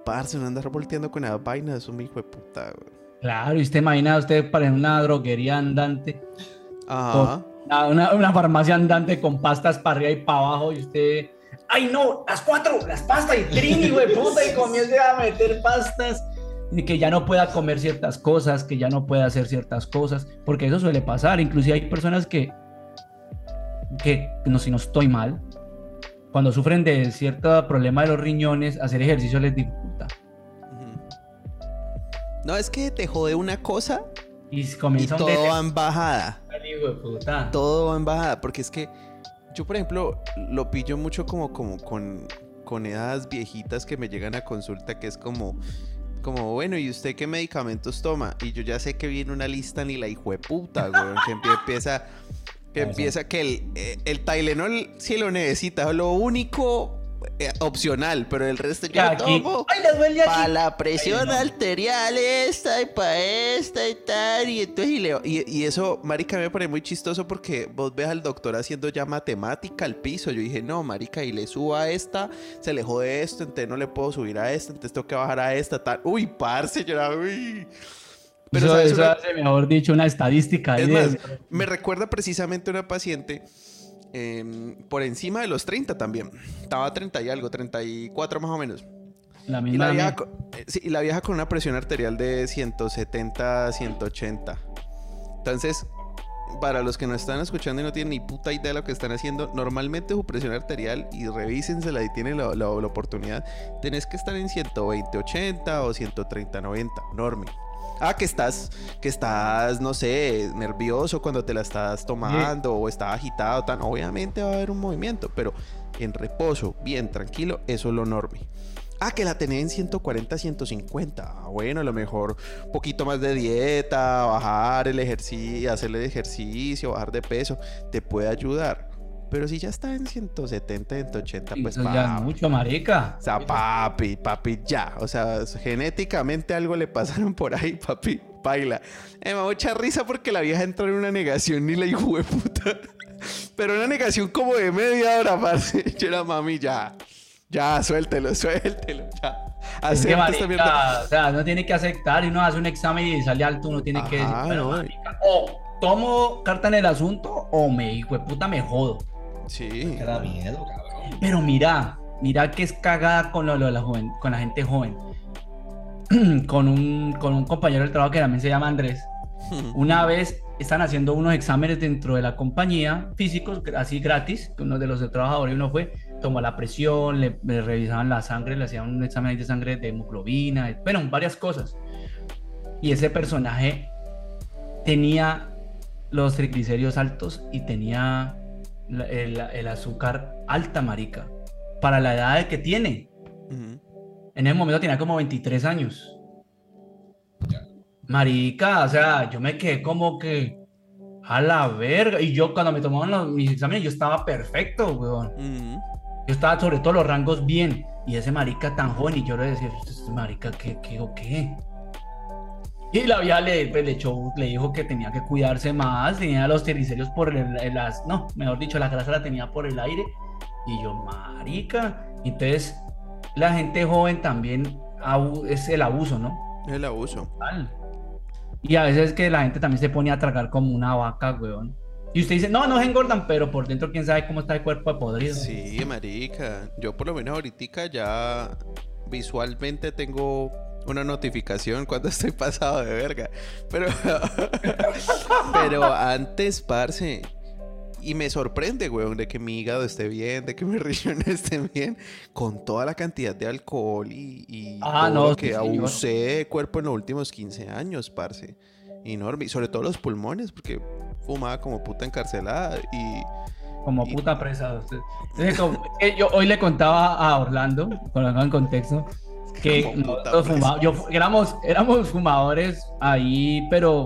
parce, uno anda volteando con esas vainas, es un hijo de puta, güey. Claro, y usted imagina usted para una droguería andante, Ajá. una farmacia andante con pastas para arriba y para abajo, y usted, ¡ay no! ¡Las cuatro! ¡Las pastas! Y trini, güey, puta, y comience a meter pastas. Y que ya no pueda comer ciertas cosas, que ya no pueda hacer ciertas cosas, porque eso suele pasar. Inclusive hay personas que, que no, si no estoy mal, cuando sufren de cierto problema de los riñones, hacer ejercicio les dificulta. No, es que te jode una cosa Y y todo va en bajada. todo va en bajada, porque es que yo, por ejemplo, lo pillo mucho como, como con, con edades viejitas que me llegan a consulta, que es como, como, bueno, ¿y usted qué medicamentos toma? Y yo ya sé que viene una lista ni la hijo de puta, güey, que empie- empieza, que empieza, que el, eh, el Tylenol sí lo necesita, es lo único eh, opcional, pero el resto yo Aquí. tomo. Para la presión Ay, no. arterial esta y para esta y tal. Y entonces, y, le- y- y eso, marica, me parece muy chistoso porque vos ves al doctor haciendo ya matemática al piso. Yo dije, no, marica, y le subo a esta, se le jode esto, entonces no le puedo subir a esta, entonces tengo que bajar a esta, tal. Uy, parce, yo era, uy. Pero, eso, ¿sabes eso una- hace, mejor dicho, una estadística. es más, me recuerda precisamente una paciente em, por encima de los 30 también. Estaba 30 y algo, 34 más o menos. la Y misma. la, vieja, co- eh, sí, y la vieja con una presión arterial de 170, 180. Entonces, para los que no están escuchando y no tienen ni puta idea de lo que están haciendo, normalmente su presión arterial, y revísensela y tienen la, la- la oportunidad, tenés que estar en 120, 80 o 130, 90, enorme. Ah, que estás, que estás, no sé, nervioso cuando te la estás tomando o estás agitado, obviamente va a haber un movimiento, pero en reposo, bien, tranquilo, eso es lo enorme. Ah, que la tenés en 140, 150. Ah, Bueno, a lo mejor un poquito más de dieta, bajar el ejercicio, hacer el ejercicio, bajar de peso, te puede ayudar. Pero si ya está en 170, 180, pues Eso ya es papi. mucho, marica. O sea, papi, papi, ya. O sea, genéticamente algo le pasaron por ahí, papi. Baila. Eh, me da mucha risa porque la vieja entró en una negación ni la hijo de puta. Pero una negación como de media hora, parce. Yo era mami, ya. Ya, suéltelo, suéltelo, ya. Es que, marica, o sea, no tiene que aceptar y uno hace un examen y sale alto, uno tiene que decir, bueno, no. marica, o tomo carta en el asunto o me hijo de puta me jodo. Sí. Que da miedo, cabrón. Pero mira, mira que es cagada con lo, lo de la joven, con la gente joven. con, un, con un compañero del trabajo que también se llama Andrés. Una vez están haciendo unos exámenes dentro de la compañía, físicos, así gratis, que uno de los trabajadores, uno fue, tomó la presión, le, le revisaban la sangre, le hacían un examen de sangre de hemoglobina, bueno, varias cosas. Y ese personaje tenía los triglicéridos altos y tenía el, el azúcar alta, marica, para la edad que tiene. En ese momento tenía como 23 años. Marica, o sea, yo me quedé como que a la verga. Y yo cuando me tomaban los, mis exámenes, yo estaba perfecto, weón. Yo estaba sobre todo los rangos bien. Y ese marica tan joven, y yo le decía, este marica, ¿qué, qué o qué? Y la vieja le, pues, le, echó- le dijo que tenía que cuidarse más, tenía los triglicéridos por el, las, no, mejor dicho, la grasa la tenía por el aire. Y yo, marica. Entonces, la gente joven también abu- es el abuso, ¿no? El abuso. Y a veces que la gente también se pone a tragar como una vaca, weón. Y usted dice, no, no se engordan, pero por dentro quién sabe cómo está el cuerpo de podrido. Sí, marica. Yo por lo menos ahorita ya visualmente tengo una notificación cuando estoy pasado de verga. Pero, pero antes, parce. Y me sorprende, weón, de que mi hígado esté bien, de que mis riñones estén bien, con toda la cantidad de alcohol y, y Ah, todo no, lo que sí, abusé de cuerpo en los últimos 15 años, parce. Enorme. Y sobre todo los pulmones, porque fumaba como puta encarcelada y... Como puta presa. como- yo hoy le contaba a Orlando, colocando en contexto, que nosotros fuma- yo éramos, éramos fumadores ahí, pero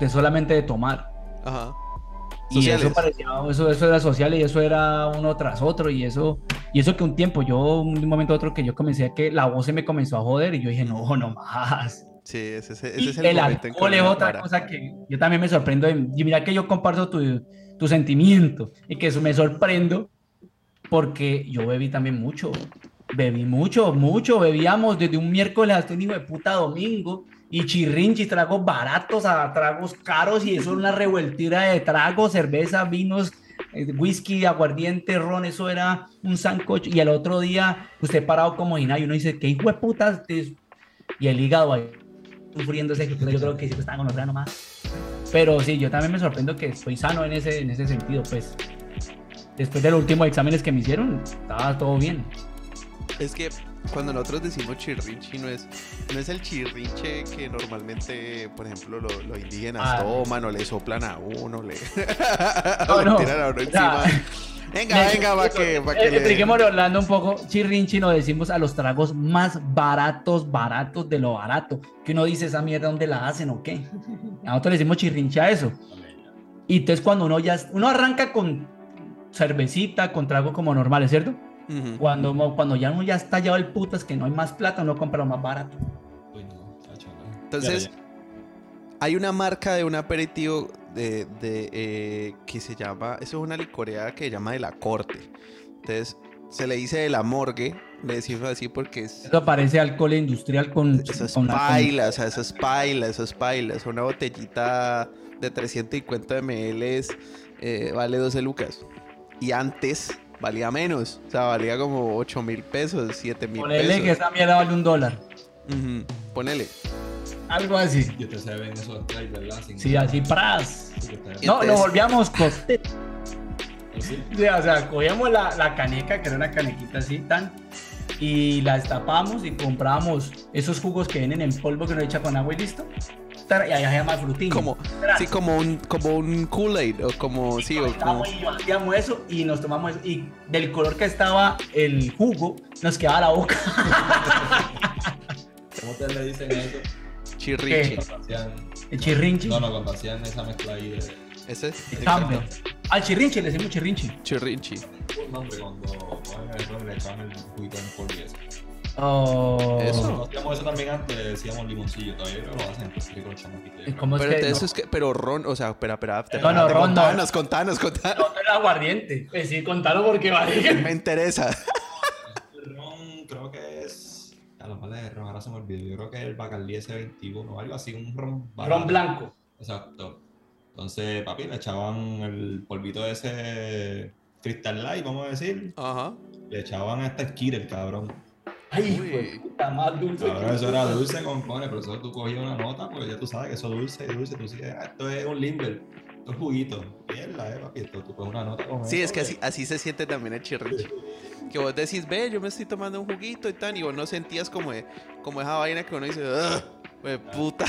de solamente de tomar. Ajá. Y eso Sociales. parecía, eso, eso era social y eso era uno tras otro y eso, y eso que un tiempo, yo, un momento a otro que yo comencé a que la voz se me comenzó a joder y yo dije, no, no más. Sí, ese, ese- Y es el, el alcohol es otra para. cosa que yo también me sorprendo. de- y mira que yo comparto tu, tu sentimiento y que eso me sorprendo porque yo bebí también mucho. Bebí mucho, mucho. Bebíamos desde un miércoles hasta un hijo de puta domingo. Y chirrinchis, tragos baratos a tragos caros. Y eso es una revueltira de tragos, cerveza, vinos, eh, whisky, aguardiente, ron. Eso era un sancocho. Y el otro día, usted parado como y uno dice, ¿qué hijo de puta? Y el hígado ahí sufriéndose. que Yo creo que sí están con otra nomás. Pero sí, yo también me sorprendo que estoy sano en ese, en ese sentido, pues. Después de los últimos exámenes que me hicieron, estaba todo bien. Es que cuando nosotros decimos chirrinchi no es, no es el chirrinche que normalmente, por ejemplo, lo- los indígenas Ah. toman o le soplan a uno, le, No, le no. tiran a uno encima. Venga, venga, para que, pa' que Eh, le- hablando un poco. Chirrinchi lo decimos a los tragos más baratos, baratos de lo barato. Que uno dice esa mierda, ¿dónde la hacen o qué? A nosotros le decimos chirrinchi a eso. Y entonces cuando uno ya, uno arranca con cervecita, con trago como normales, ¿cierto? Cuando, cuando ya uno ya está llevado el putas que no hay más plata, uno compra lo más barato. Uy, no. Entonces, Ya, ya. hay una marca de un aperitivo de, de, eh, que se llama, eso es una licoreada que se llama de la corte. Entonces, se le dice de la morgue, le decimos así porque es... Eso parece alcohol industrial con... Eso es con la- paila, o sea, eso es paila, eso es paila. Es una botellita de 350 ml, eh, vale 12 lucas. Y antes valía menos, o sea, valía como 8 mil pesos, 7 mil Ponele que pesos. esa mierda vale un dólar. Ponele. Algo así. Y ustedes se ven esos. Sin- Sí, así, pras. No, lo volvíamos. Sí. Sea, o sea, cogíamos la, la caneca, que era una canequita así, tan, y la destapamos y comprábamos esos jugos que vienen en polvo que uno echa con agua y listo. Y ahí se llama frutín. Como, sí, como un, como un Kool-Aid, o como, sí, o como... Y hacíamos eso y nos tomamos eso. Y del color que estaba el jugo, nos quedaba la boca. ¿Cómo ustedes le dicen eso? Hacían- El chirrinchi. No, no, cuando hacían esa mezcla ahí de. Ese es cambio. Al chirrinchi le decimos chirrinchi. chirrinchi. Un nombre cuando y le echaban el juguito en polvo. Oh. Eso. Hacíamos eso también antes, decíamos limoncillo. Todavía creo que lo hacen, con los chamaquitos. ¿Cómo es Pero que no? es que, pero Ron, o sea, espera, espera, No, no, Ron no. contanos, contanos, contanos. No, no era aguardiente. Pues sí, contalo porque vale. Me interesa. El ron creo que es. A lo mejor de ron, ahora se me olvidó. Yo creo que es el Bacardi S21 o algo así, un ron. Ron blanco. Exacto. Entonces, papi, le echaban el polvito de ese Crystal Light, vamos a decir. Ajá. Le echaban hasta el el cabrón. Ay, Uy. puta, más dulce. Que- eso era dulce con cojones, pero eso tú cogías una nota, porque ya tú sabes que eso es dulce, dulce, tú sigues, ah, esto es un limber, esto es juguito. Mierda, eh, papi, esto, tú coges una nota con Sí, eso, es que eh. así, así se siente también el chirrinche. Que vos decís, ve, yo me estoy tomando un juguito y tal, y vos no sentías como, de- como esa vaina que uno dice, "Ugh, güey, puta.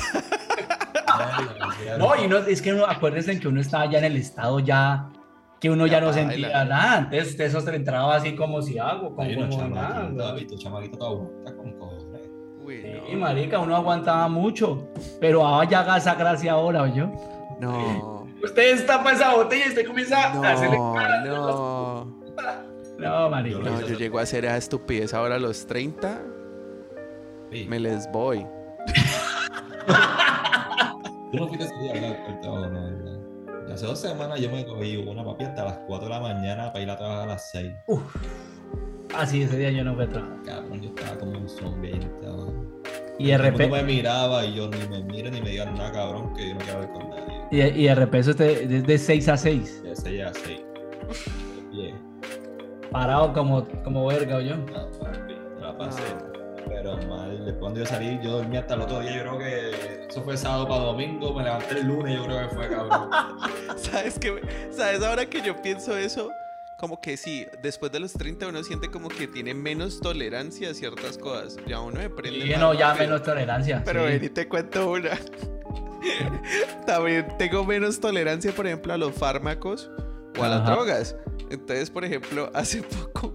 Mierda, No, y no, es que uno, acuérdense que uno estaba ya en el estado ya que uno ya no Ya, sentía baila. nada. Antes eso se le entraba así como si hago, como, unos como nada. David, chamaquito te con cojones. Uy, Sí, no. marica, uno aguantaba mucho, pero ahora ya haga esa gracia ahora, yo. No. Usted destapa esa botella y usted comienza a hacerle No, cara. no. No, marica. Yo No, yo eso. llego a hacer esa estupidez ahora a los 30, Sí. me les voy. Tú no fuiste ese día, ¿verdad? Hace dos semanas yo me cogí una papi hasta las 4 de la mañana para ir a trabajar a las 6. Ah, sí, ese día yo no fui a trabajar. Cabrón, yo estaba como un zombie ahí el. Y el repente, me miraba y yo ni me miren ni me digan nada, cabrón, que yo no quiero ver con nadie. y, y de repente usted es de 6 a 6, De 6 a 6. Bien. parado como, como verga, yo. No, papi, me la pasé. Pero mal, después cuando yo salí, yo dormí hasta el otro día. Yo creo que eso fue sábado para domingo. Me levanté el lunes, yo creo que fue, cabrón. ¿Sabes qué? ¿Sabes ahora que yo pienso eso? Como que sí, después de los 30 uno siente como que tiene menos tolerancia a ciertas cosas. Ya uno me prende. Y más no, ya menos tolerancia. Pero sí. ven y te cuento una. También tengo menos tolerancia, por ejemplo, a los fármacos o a las Ajá. drogas. Entonces, por ejemplo, hace poco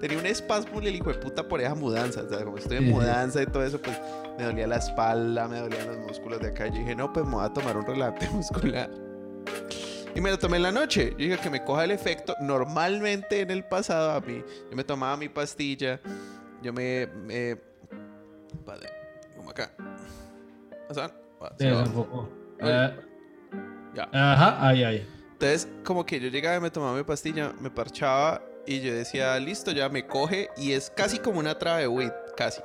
tenía un espasmo el hijo de puta por esa mudanza. O sea, como estoy en mudanza y todo eso, pues me dolía la espalda, me dolían los músculos de acá. Yo dije, no, pues me voy a tomar un relante muscular. Y me lo tomé en la noche. Yo dije que me coja el efecto. Normalmente en el pasado a mí, yo me tomaba mi pastilla. Yo me... me vale, como acá. Va, Sí. Eh, Ya. Ajá, ahí, ahí. Entonces, como que yo llegaba y me tomaba mi pastilla, me parchaba y yo decía, listo, ya me coge. Y es casi como una traba de weed, casi.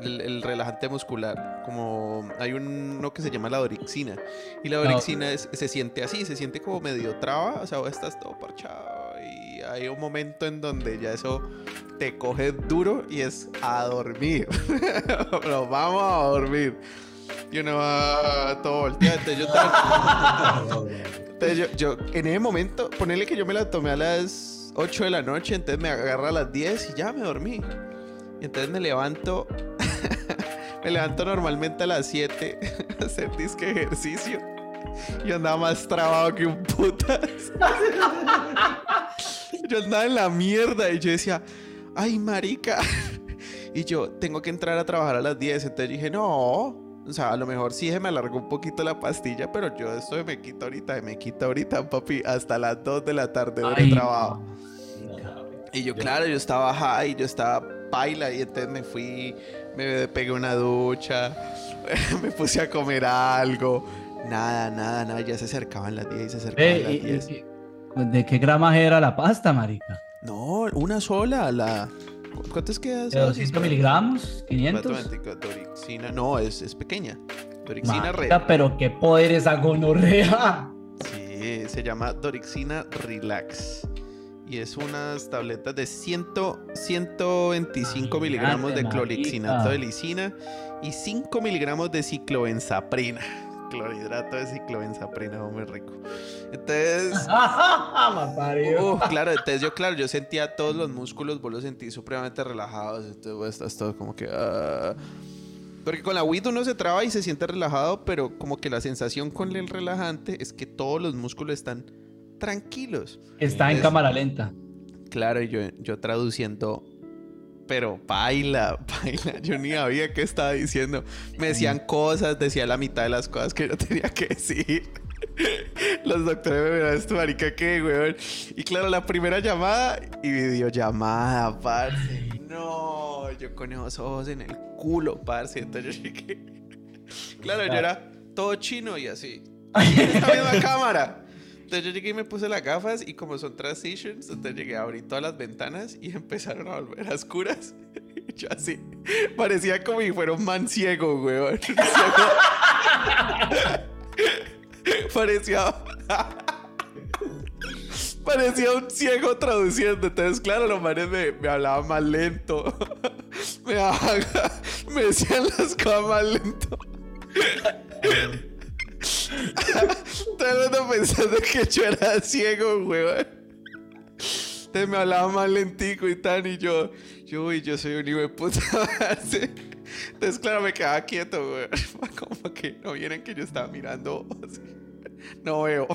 El, el relajante muscular. Como hay uno que se llama la dorixina. Y la dorixina es- se siente así, se siente como medio traba. O sea, vos estás todo parchado. Y hay un momento en donde ya eso te coge duro y es a dormir. Pero vamos a dormir. Y uno va todo volteado. Entonces yo yo, yo, en ese momento, ponerle que yo me la tomé a las 8 de la noche, entonces me agarra a las 10 y ya me dormí. Entonces me levanto, me levanto normalmente a las 7 a hacer disque ejercicio. Y andaba más trabado que un putas. yo andaba en la mierda y yo decía, ay marica. Y yo, tengo que entrar a trabajar a las 10. Entonces dije, no. O sea, a lo mejor sí se me alargó un poquito la pastilla, pero yo esto me quito ahorita, me quito ahorita, papi, hasta las 2 de la tarde de trabajo. No. Y yo, Yo- claro, yo estaba high, yo estaba paila y entonces me fui, me pegué una ducha, me puse a comer algo. Nada, nada, nada, ya se acercaban las 10 y se acercaban Eh, las y- 10. y- ¿De qué gramaje era la pasta, marica? No, una sola, la... ¿cu- ¿Cuánto es que ¿De 200 miligramos? ¿500? Dorixina, no, es, es pequeña. Dorixina re... Marica, pero qué poder esa gonorrea. Sí, se llama Dorixina Relax. Y es unas tabletas de 100, 125 Imagínate, miligramos de clorixinato de lisina y 5 miligramos de ciclobenzaprina. Clorhidrato de ciclobenzaprina, muy rico. Entonces, uh, claro, entonces yo, claro, yo sentía todos los músculos, vos los sentí supremamente relajados. Entonces, vos estás todo como que. ah. Porque con la weed uno se traba y se siente relajado, pero como que la sensación con el relajante es que todos los músculos están tranquilos. Está en cámara lenta. Claro, yo, yo traduciendo, pero baila, baila. Yo ni sabía qué estaba diciendo. Me decían cosas, decía la mitad de las cosas que yo tenía que decir. Los doctores me miraban, esto marica, ¿qué, weón? Y claro, la primera llamada y videollamada, parce. No, yo con esos ojos en el culo, parce. Entonces yo llegué. Claro, yo era todo chino y así. Esta misma cámara. Entonces yo llegué y me puse las gafas y como son transitions, entonces llegué a abrir todas las ventanas y empezaron a volver a oscuras. Y yo así, parecía como si fuera un man ciego, weón. parecía... Parecía un ciego traduciendo. Entonces, claro, los manes me, me hablaban más lento. me, me decían las cosas más lento. Todo el mundo pensando que yo era ciego, weón. Entonces me hablaba más lentico y tal, y yo, yo, uy, yo soy un hijo de puta. Sí. Entonces, claro, me quedaba quieto, weón. Como que no vieran que yo estaba mirando. así. No veo.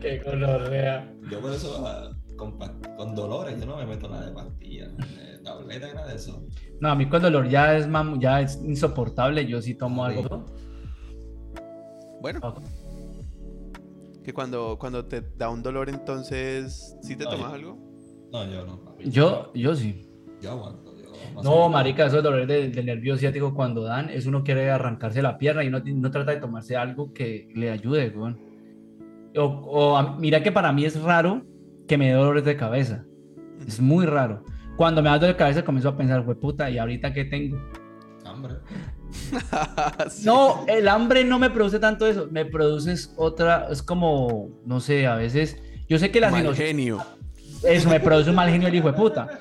Qué colorrea. Yo por eso ah, con, con dolores yo no me meto nada de pastillas, tableta, nada de eso. No, a mí con dolor ya es, mam- ya es insoportable. Yo sí tomo Sí. algo. Bueno, que cuando, cuando te da un dolor, entonces, ¿sí te Ay. tomas algo? No, yo no. papi. Yo, yo sí. Yo aguanto. Yo No, marica, esos dolores del, del nervio ciático cuando dan, es uno quiere arrancarse la pierna y ti- no trata de tomarse algo que le ayude, weón. O, o mira que para mí es raro que me dé dolores de cabeza. Es muy raro. Cuando me da dolor de cabeza comienzo a pensar, fue puta, ¿y ahorita qué tengo? Hambre. Sí. No, el hambre no me produce tanto eso, me produce otra, es como, no sé, a veces, yo sé que la Mal sinusitis, genio. eso me produce un mal genio el hijo de puta,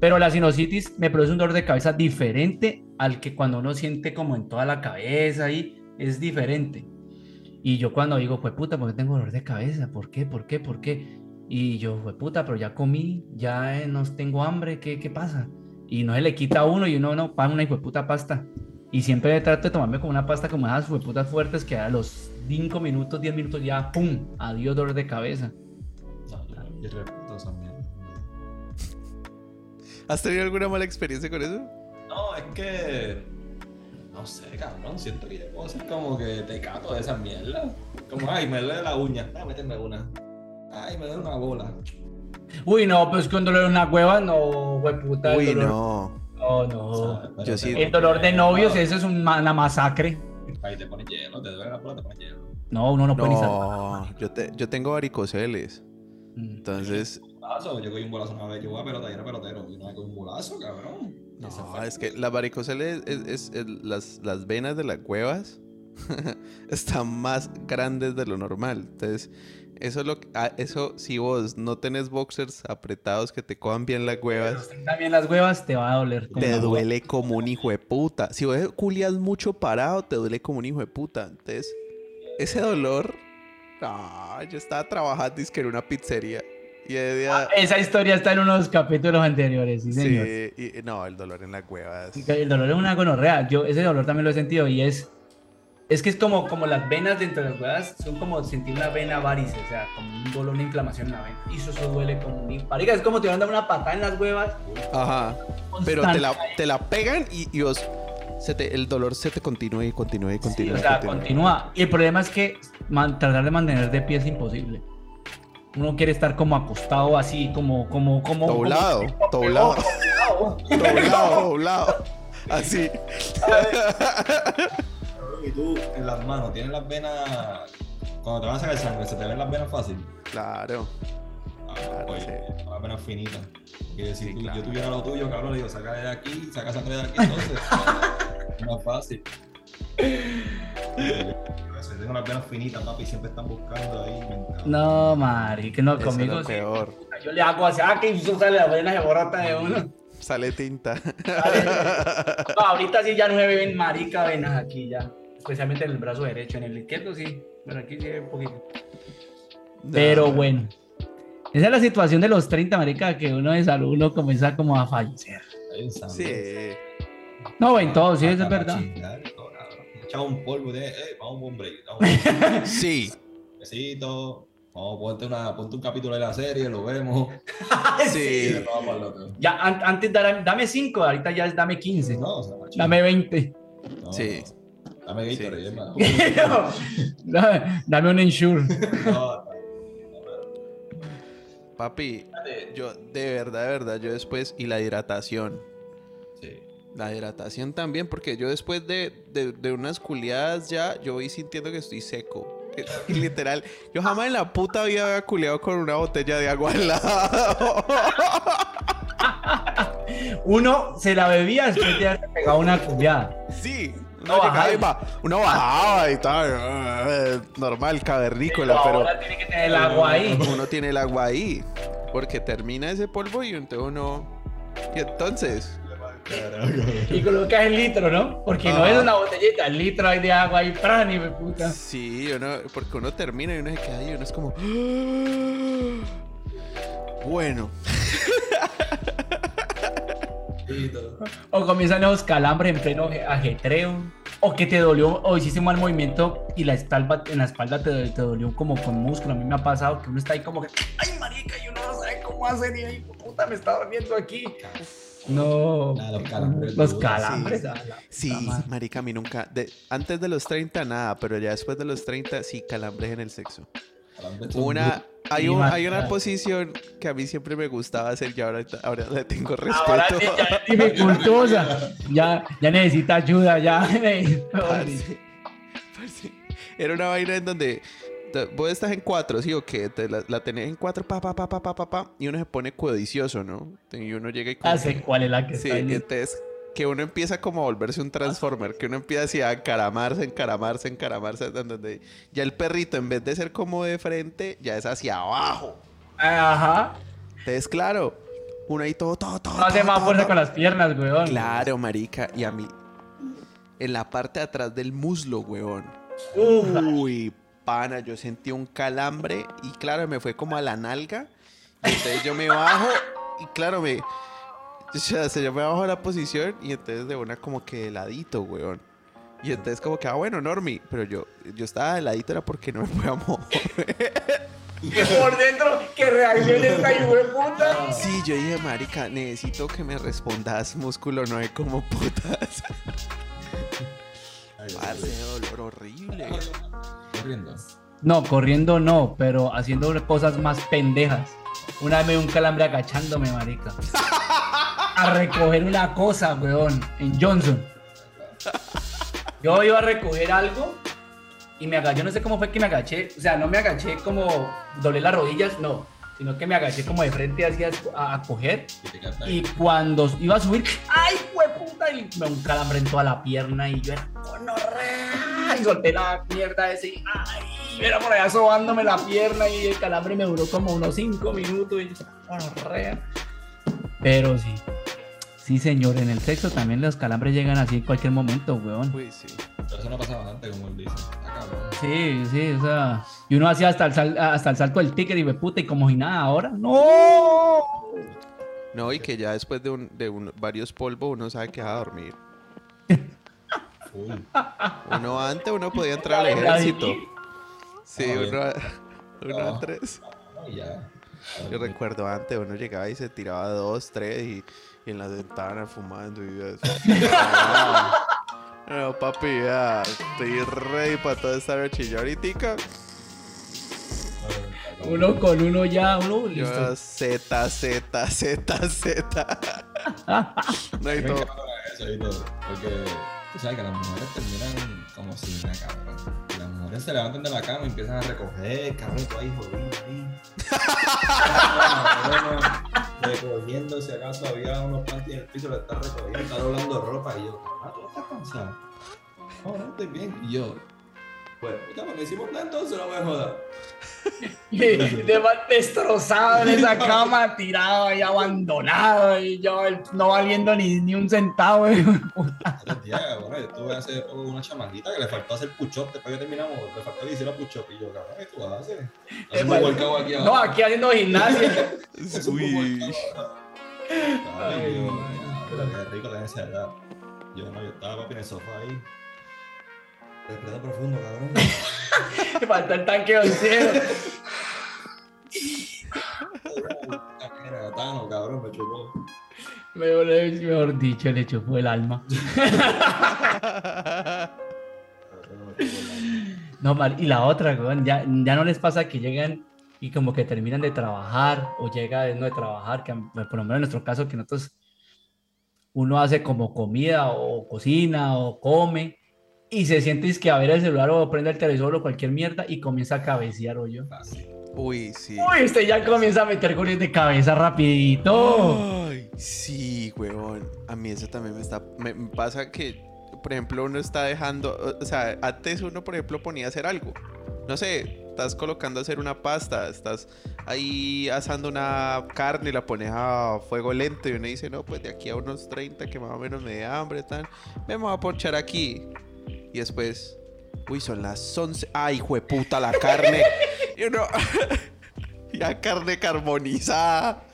pero la sinusitis me produce un dolor de cabeza diferente al que cuando uno siente como en toda la cabeza y es diferente. Y yo cuando digo, fue puta, ¿por qué tengo dolor de cabeza? ¿Por qué? ¿Por qué? ¿Por qué? Y yo, fue puta, pero ya comí, ya eh, no tengo hambre, ¿qué, qué pasa? Y no se le quita a uno y uno no paga una puta pasta. Y siempre trato de tomarme como una pasta como esas putas fuertes que a los 5 minutos, 10 minutos ya, ¡pum! Adiós dolor de cabeza. No, yo, yo. ¿Has tenido alguna mala experiencia con eso? No, es que. No sé, cabrón. Siento que yo puedo ser como que te cato de esa mierda. Como, ay, me duele la uña. Ah, méteme una. Ay, me duele una bola. Uy, no, pues con dolor en una hueva, no, fue puta. Uy, dolor- no. No, no. yo te sí- El dolor de novios, hielo, eso es una, una masacre. Ahí te pones hielo, te duele la bola, te pones hielo. No, uno no, puede ni salvar. No, yo, te, yo tengo varicoceles. Mm. Entonces, Un bolazo, yo cogí un bolazo una vez, yo voy a pelota y era pelotero. Y una vez cogí un bolazo, cabrón. No, es que las varicoceles es, es- es- las, las venas de las cuevas están más grandes de lo normal. Entonces, eso es lo ah, eso si vos no tenés boxers apretados que te cojan bien las huevas, También las huevas te va a doler. como te hueva. duele como un hijo de puta. Si vos culias mucho parado, te duele como un hijo de puta. Entonces, ese dolor, ah, yo estaba trabajando es que en una pizzería y día, Ah, Esa historia está en unos capítulos anteriores, sí, señor. sí, y- no, el dolor en las huevas. El dolor es una gonorrea. Yo ese dolor también lo he sentido y es es que es como como las venas dentro de las huevas son como sentir una vena varice, o sea, como un dolor, una inflamación en la vena. Y eso, eso duele como un marica, es como te van a dar una patada en las huevas. Ajá. Pero te la, te la pegan y, y se te- el dolor se te continúa y continúa y Sí, continúa. o sea, continúa. continúa. Y el problema es que man- tratar de mantener de pie es imposible. Uno quiere estar como acostado así, como, como, como. Doblado, como- doblado. doblado. Doblado, doblado. Así. Y tú en las manos tienes las venas. Cuando te van a sacar sangre, ¿se te ven las venas fácil? Claro. Ah, Claro, pues, sí. las venas finitas. Que si Sí, tú- claro. yo tuviera lo tuyo, cabrón, le digo, saca de aquí, saca sangre de aquí, entonces. es más fácil. Yo tengo las venas finitas, papi, siempre están buscando ahí. No, Mari, que no, Eso es conmigo sí. peor. Yo le hago así, ah, que eso sale la vena se borrata de uno. Sale tinta. No, ahorita sí ya no se ven marica venas aquí ya. Especialmente en el brazo derecho, en el izquierdo sí. Pero aquí sí un poquito. Pero No, bueno. Esa es la situación de los 30, marica, que uno de salud uno comienza como a fallecer. Sí. No, en todo, sí, eso es verdad. Echaba un polvo de, eh, vamos a un break. Vamos a un Sí. besito. Vamos, ponte, una, ponte un capítulo de la serie, lo vemos. Sí. otro. Ya, an- antes dame, dame 5, ahorita ya es dame 15. No, o sea. Dame 20. No, Sí. no. Dame Gatorade, Sí. dame, dame un ensure. No, no, Papi, yo de verdad, de verdad, yo después, y la hidratación. Sí. La hidratación también, porque yo después de, de, de unas culiadas ya, yo voy sintiendo que estoy seco. Y Literal, yo jamás en la puta vida había culiado con una botella de agua al lado. Uno se la bebía después de haber pegado una culiada. Sí, No bajaba. y bajaba y tal, eh, normal, cavernícola, Pero pero ahora tiene que tener el agua ahí. uno tiene el agua ahí, porque termina ese polvo y entonces uno... Y entonces, Y colocas el litro, ¿no? Porque no es una botellita, el litro hay de agua ahí, ¡pran! y me puta. sí, uno, porque uno termina y uno se queda ahí y uno es como... Bueno. O comienzan los calambres en pleno aje- ajetreo. O que te dolió, o hiciste un mal movimiento y la espalda, en la espalda te, te dolió como con músculo. A mí me ha pasado que uno está ahí como que, ay, marica, y uno no sabe cómo hacer y ay, puta, me está doliendo aquí. No. Los calambres Los duros, calambres. sí. la marica, a mí nunca... de- antes de los 30 nada, pero ya después de los 30 sí, calambres en el sexo. Calambres Una. Hay, un- hay una posición que a mí siempre me gustaba hacer y ahora, ahora le tengo respeto. Ahora sí, ya es dificultosa. Ya, ya necesita ayuda, ya. Parce, parce, Era una vaina en donde vos estás en cuatro, ¿sí o qué? Te la, la tenés en cuatro, pa, pa, pa, pa, pa, pa, pa, y uno se pone codicioso, ¿no? Y uno llega y como Ah, sé que- cuál es la que Sí, está entonces que uno empieza como a volverse un transformer, que uno empieza así a encaramarse, encaramarse, encaramarse, en donde ya el perrito en vez de ser como de frente, ya es hacia abajo. Ajá. Entonces, claro, uno ahí todo, todo, todo. No hace más fuerza con las piernas, weón. Claro, marica, y a mí en la parte de atrás del muslo, weón. Uy, pana, yo sentí un calambre y claro, me fue como a la nalga. Y entonces yo me bajo y claro, me... O sea, se- yo me bajo de la posición y entonces de una como que de ladito, weón. Y entonces como que, ah, bueno, Normi. Pero yo, yo estaba de ladito era porque no me podía mover. Por dentro, que reaccione esta puta. Sí, yo dije, marica, necesito que me respondas, músculo, no es como putas. Parce, dolor horrible. Corriendo. No, corriendo no, pero haciendo cosas más pendejas. Una vez me dio un calambre agachándome, marica. A recoger una cosa, weón, en Johnson. Yo iba a recoger algo y me agaché, yo no sé cómo fue que me agaché, o sea, no me agaché como doblé las rodillas, no, sino que me agaché como de frente hacia a, a coger Y cuando iba a subir, ¡ay, puta! Y me un calambre en toda la pierna y yo era ¡conorrea! Y solté la mierda ese y ¡ay! Era por allá sobándome la pierna y el calambre me duró como unos 5 minutos y yo ¡conorrea! Pero sí. Sí, señor, en el sexo también los calambres llegan así en cualquier momento, weón. Uy, sí. Pero eso no pasaba antes, como él dice. Está cabrón. Sí, sí, o sea. Y uno hacía hasta el, sal- hasta el salto del ticket y me puta, y como si nada ahora. ¡No! No, y que ya después de, un, de un- varios polvos uno sabe que va a dormir. Full. Uno antes uno podía entrar al ejército. Sí, Ah, uno, uno Ah. antes. No, y ya. Yo recuerdo antes, uno llegaba y se tiraba dos, tres y, y en la ventana fumando y eso. No, no, papi, ya, estoy ready para toda esta noche. Y ahorita, Uno con uno ya, uno yo listo. Z, Z, Z, Z. No hay todo, Porque tú sabes que las mujeres terminan como si una cabrón. Mujeres se levantan de la cama y empiezan a recoger, cabrón, ahí jodido ahí. Recogiendo, si acaso había unos panties en el piso, le estás recogiendo, está doblando ropa. Y yo, ah, tú estás cansado. No, no estoy bien. Y yo, pues, puta, cuando hicimos nada, entonces no me jodas. Destrozado en esa cama, tirado y abandonado y yo no valiendo ni, ni un centavo. eh. Días, cabrón, yo tuve hace poco una chamaquita que le faltó hacer push-up después que terminamos, le faltó que hiciera push-up. Y yo, cabrón, ¿qué tú haces? Workout aquí No, aquí haciendo gimnasia. Es un Uy. Ay, man. qué rico tener esa edad. Yo no, yo estaba papi en el sofá ahí. Respirando profundo, cabrón. Me falta el tanque oxígeno. Era Tano, cabrón, me chupó. Mejor, mejor dicho, le chupó el alma. No, mal. Y la otra, ya, ya no les pasa que llegan y como que terminan de trabajar o llega de no de trabajar, que por lo menos en nuestro caso que nosotros uno hace como comida o cocina o come y se siente es que a ver el celular o prende el televisor o cualquier mierda y comienza a cabecear o yo. Uy, sí. Uy, usted ya comienza a meter goles de cabeza rapidito. Ay, sí, huevón. A mí eso también me está. Me, me pasa que, por ejemplo, uno está dejando. O sea, antes uno, por ejemplo, ponía a hacer algo. No sé, estás colocando a hacer una pasta, estás ahí asando una carne y la pones a fuego lento y uno dice, no, pues de aquí a unos 30 que más o menos me dé hambre, tal. Me voy a ponchar aquí. Y después, uy, son las 11. Ay, puta la carne. y uno. ya carne carbonizada.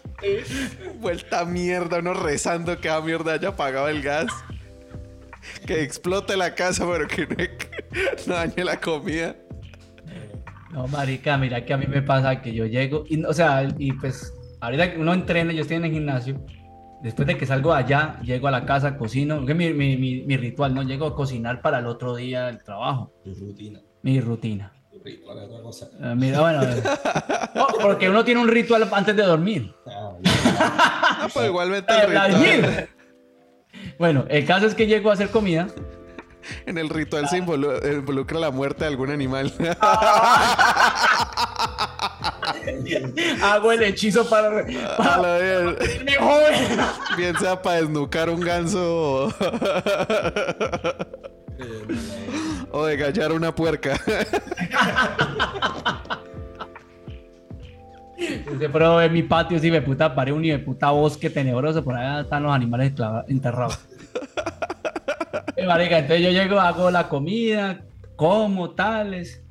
Vuelta a mierda, uno rezando que a mierda haya apagado el gas. que explote la casa, pero que no, no dañe la comida. No, marica, mira que a mí me pasa que yo llego, y, o sea, y pues ahorita que uno entrena, yo estoy en el gimnasio, después de que salgo de allá, llego a la casa, cocino, que mi, mi, mi, mi ritual, ¿no? Llego a cocinar para el otro día del trabajo, Tu rutina. mi rutina. Tu ritual es otra cosa. Eh, mira, bueno, no, porque uno tiene un ritual antes de dormir. Ah, Ah, pues igualmente el ritual, Vladimir. Bueno, el caso es que llego a hacer comida. en el ritual se involu- involucra la muerte de algún animal. Hago el hechizo para. A para la bien, mi joven. bien sea para desnucar un ganso o, de gallar una puerca. Se pero en mi patio, sí, me puta, paré un hijo de puta bosque tenebroso, por allá están los animales enterrados. Eh, marica, entonces yo llego, hago la comida, como tales,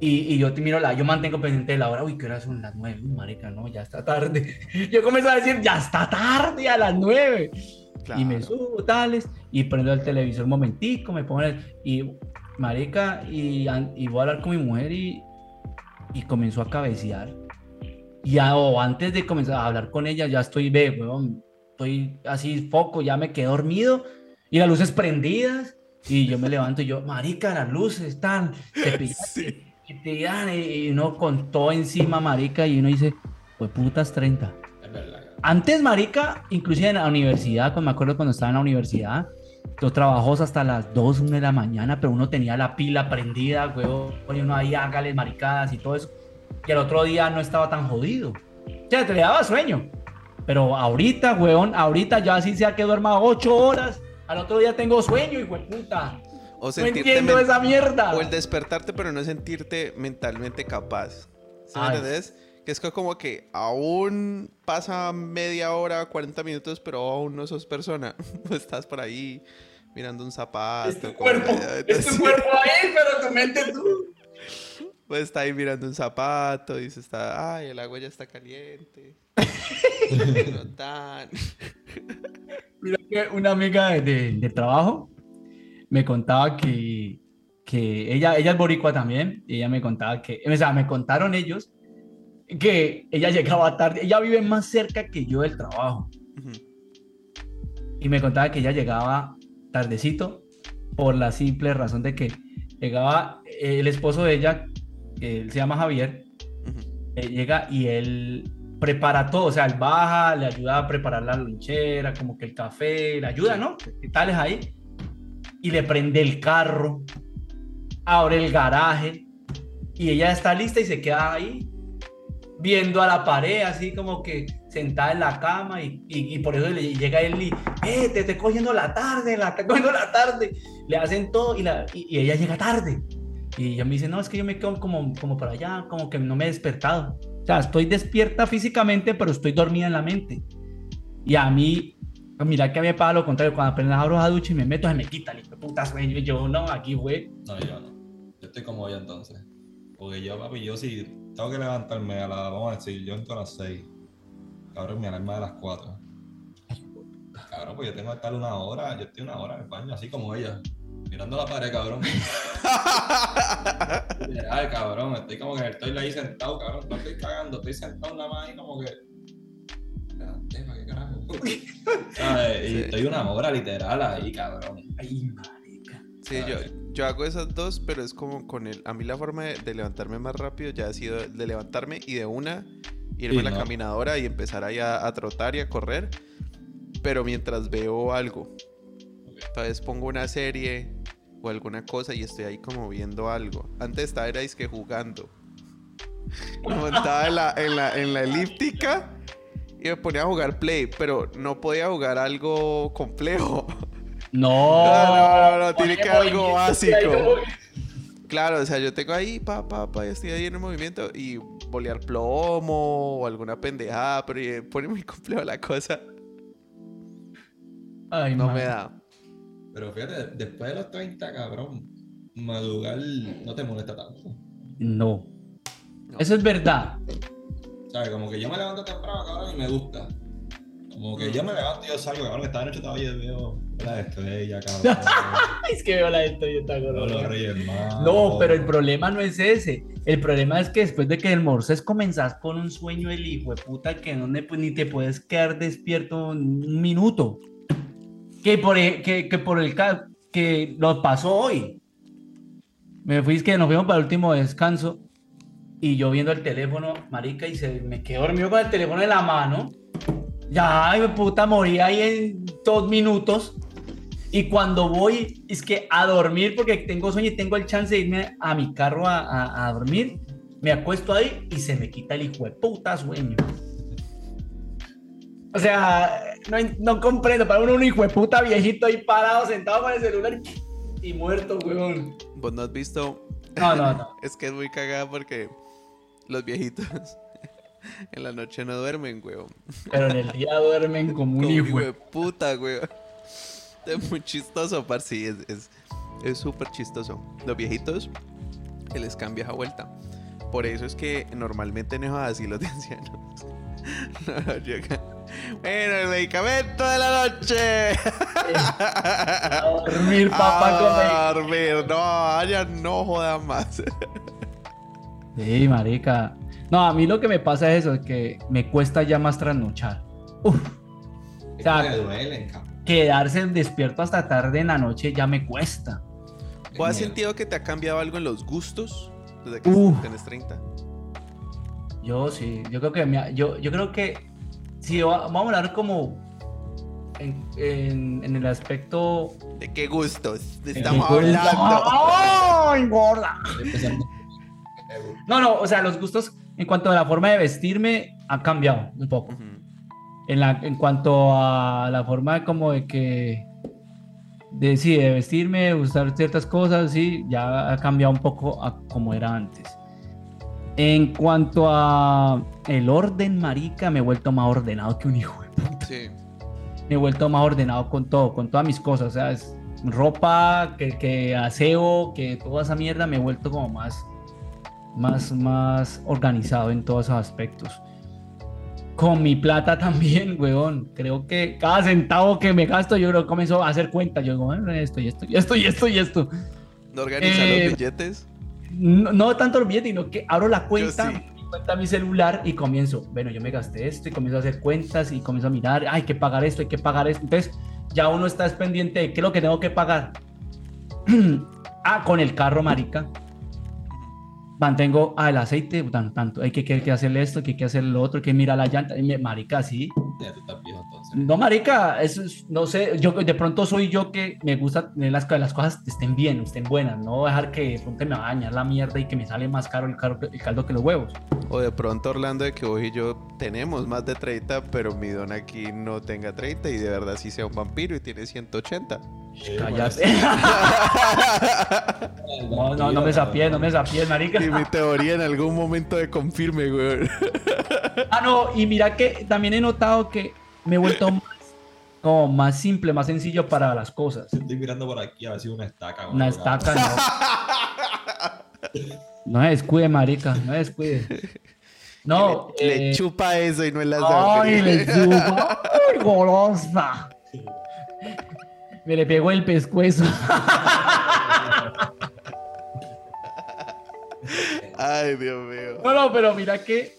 y, y yo te miro la, yo mantengo pendiente de la hora, uy, ¿qué hora son las nueve? Marica, no, ya está tarde. Yo comienzo a decir, ya está tarde a las nueve. Y me Claro. subo, tales, y prendo el televisor un momentico, me pongo el, y marica, y, y voy a hablar con mi mujer y, y comenzó a cabecear. Y ya, o antes de comenzar a hablar con ella, ya estoy, ve, weón, estoy así, foco, ya me quedé dormido, y las luces prendidas, y yo me levanto y yo, marica, las luces están, te Sí. Te dan, y uno con todo encima, marica, y uno dice, pues putas 30. Es verdad. Antes, marica, inclusive en la universidad, cuando me acuerdo cuando estaba en la universidad, los trabajos hasta las 2, 1 de la mañana, pero uno tenía la pila prendida, huevón, y uno ahí hágale maricadas y todo eso. Y el otro día no estaba tan jodido. O sea, te le daba sueño. Pero ahorita, huevón, ahorita ya así sea que duerma 8 horas, al otro día tengo sueño, hijo de puta. O No sentirte entiendo men- esa mierda. O el despertarte, pero no sentirte mentalmente capaz. ¿Sí me entendés? Que es como que aún pasa media hora, 40 minutos, pero aún no sos persona. Estás por ahí mirando un zapato. Es tu cuerpo, es tu cuerpo ahí, pero tu mente tú. Pues está ahí mirando un zapato y se está, ay, el agua ya está caliente. no tan. Mira que una amiga de, de- de trabajo me contaba que, que ella, ella es boricua también, y ella me contaba que, o sea, me contaron ellos que ella llegaba tarde, ella vive más cerca que yo del trabajo, y me contaba que ella llegaba tardecito por la simple razón de que llegaba eh, el esposo de ella, él se llama Javier, Ujú. eh, llega y él prepara todo, o sea, él baja, le ayuda a preparar la lonchera, como que el café, le ayuda, ¿no? ¿Qué tal es ahí? Y le prende el carro, abre el garaje y ella está lista y se queda ahí viendo a la pared, así como que sentada en la cama y, y- y por eso le llega él y, eh, te estoy cogiendo la tarde, la estoy cogiendo la tarde. Le hacen todo y, la, y, y ella llega tarde. Y ella me dice, no, es que yo me quedo como, como por allá, como que no me he despertado. O sea, estoy despierta físicamente, pero estoy dormida en la mente. Y a mí, mira que a mí me pasa lo contrario, cuando apenas abro la ducha y me meto, se me quita el hijo de puta sueño. Y yo, no, aquí fue. No, yo no. Yo estoy como ella entonces. Porque yo, papi, yo sí tengo que levantarme a las, vamos a decir, yo entro a las 6. Cabrón, mi alarma de las 4. Cabrón, pues yo tengo que estar una hora, yo estoy una hora en el baño, así como ella. Mirando la pared, cabrón. Literal, cabrón. Estoy como que estoy ahí sentado, cabrón. No estoy cagando, estoy sentado nada más ahí como que. ¿Para qué carajo? ¿Sabes? Y Sí. estoy una hora literal ahí, cabrón. Ay, marica. Sí, yo, yo hago esas dos, pero es como con el... A mí la forma de, de levantarme más rápido ya ha sido de levantarme y de una irme Sí, a la no. caminadora y empezar ahí a, a trotar y a correr, pero mientras veo algo. Entonces pongo una serie o alguna cosa y estoy ahí como viendo algo. Antes estaba era que jugando. Me montaba en la, en, la, en la elíptica y me ponía a jugar play, pero no podía jugar algo complejo. No, No, no, no, no, tiene que algo básico. Claro, o sea, yo tengo ahí, pa, pa, pa, y estoy ahí en el movimiento y bolear plomo o alguna pendejada, pero pone muy complejo la cosa. Ay, No man. me da. Pero fíjate, después de los 30, cabrón, madrugar no te molesta tanto. No. No. Eso es verdad. ¿Sabes? Como que yo me levanto temprano, cabrón, y me gusta. Como que yo me levanto y yo salgo, cabrón, que estaba de noche todavía veo la estrella, cabrón. es que veo la y está Veo los reyes. No, pero el problema no es ese. El problema es que después de que almorces comenzás con un sueño del hijo de puta que no ne- pues, ni te puedes quedar despierto un minuto. Que por, e- que, que por el que nos pasó hoy. Me fui, es que nos fuimos para el último descanso y yo viendo el teléfono, marica, y se me quedé dormido con el teléfono en la mano. Ya, ay, puta, morí ahí en dos minutos. Y cuando voy, es que a dormir, porque tengo sueño y tengo el chance de irme a mi carro a, a- a dormir, me acuesto ahí y se me quita el hijo de puta sueño. O sea, no, no comprendo, para uno un hijo de puta viejito ahí parado, sentado con el celular y muerto, weón. Vos no has visto. No, no, no. es que es muy cagada porque los viejitos en la noche no duermen, weón. Pero en el día duermen como un hijo. de- puta, weón. Es muy chistoso, par. Sí, es es es súper chistoso. Los viejitos que les cambia esa vuelta. Por eso es que normalmente en esos asilos de ancianos no llega. Bueno, el medicamento de la noche. A dormir, papá, A dormir. No, allá no joda más. Sí, marica. No, a mí lo que me pasa es eso, es que me cuesta ya más trasnochar. Uf, Es sea, que me duelen, cabrón. quedarse despierto hasta tarde en la noche ya me cuesta. ¿Vos has sentido que te ha cambiado algo en los gustos desde que Uf. tienes 30? Yo sí, yo creo que me ha- yo, yo creo que si va- vamos a hablar como en, en- en el aspecto ¿De qué gustos estamos hablando? ¡Ay, gorda! No, no, o sea, los gustos en cuanto a la forma de vestirme ha cambiado un poco. En, la, en cuanto a la forma como de que de, sí, de vestirme, de usar ciertas cosas, sí, ya ha cambiado un poco a como era antes. En cuanto a el orden, marica, me he vuelto más ordenado que un hijo. de puta. Sí. Me he vuelto más ordenado con todo, con todas mis cosas, o sea, es ropa, que, que aseo, que toda esa mierda, me he vuelto como más, más, más organizado en todos esos aspectos. Con mi plata también, weón. Creo que cada centavo que me gasto, yo creo que comienzo a hacer cuenta. Yo digo, bueno, esto y esto y esto y esto y esto. ¿No organiza Eh, los billetes? No, no tanto los billetes, sino que abro la cuenta, sí. mi cuenta mi celular y comienzo, bueno, yo me gasté esto y comienzo a hacer cuentas y comienzo a mirar, hay que pagar esto, hay que pagar esto. Entonces, ya uno está es pendiente de qué es lo que tengo que pagar. ah, con el carro, marica. Mantengo, ah, el aceite, tan, tanto, hay que, que, hacerle esto, que hay que hacerle lo otro, que mirar la llanta. Y me- marica, sí. Entonces. No, marica, eso es, no sé, yo de pronto soy yo que me gusta tener las, las cosas estén bien, estén buenas, no dejar que de pronto me dañar la mierda y que me sale más caro el, caldo que los huevos. O de pronto Orlando de que vos y yo tenemos más de 30, pero mi don aquí no tenga 30 y de verdad sí sea un vampiro y tiene 180. Sí, Cállate. No, no, no me sapié, no me sapié, marica. Y mi teoría en algún momento de confirme, güey. Ah, no, y mira que también he notado que me he vuelto más, como más simple, más sencillo para las cosas. Estoy mirando por aquí a ver si una estaca. Una estaca, no. No se descuide, marica, no se descuide. No, le, le eh, chupa eso y no es la Ay, le chupa. Ay, golosa. Me le pegó el pescuezo. Ay, Dios mío. No, no, pero mira que,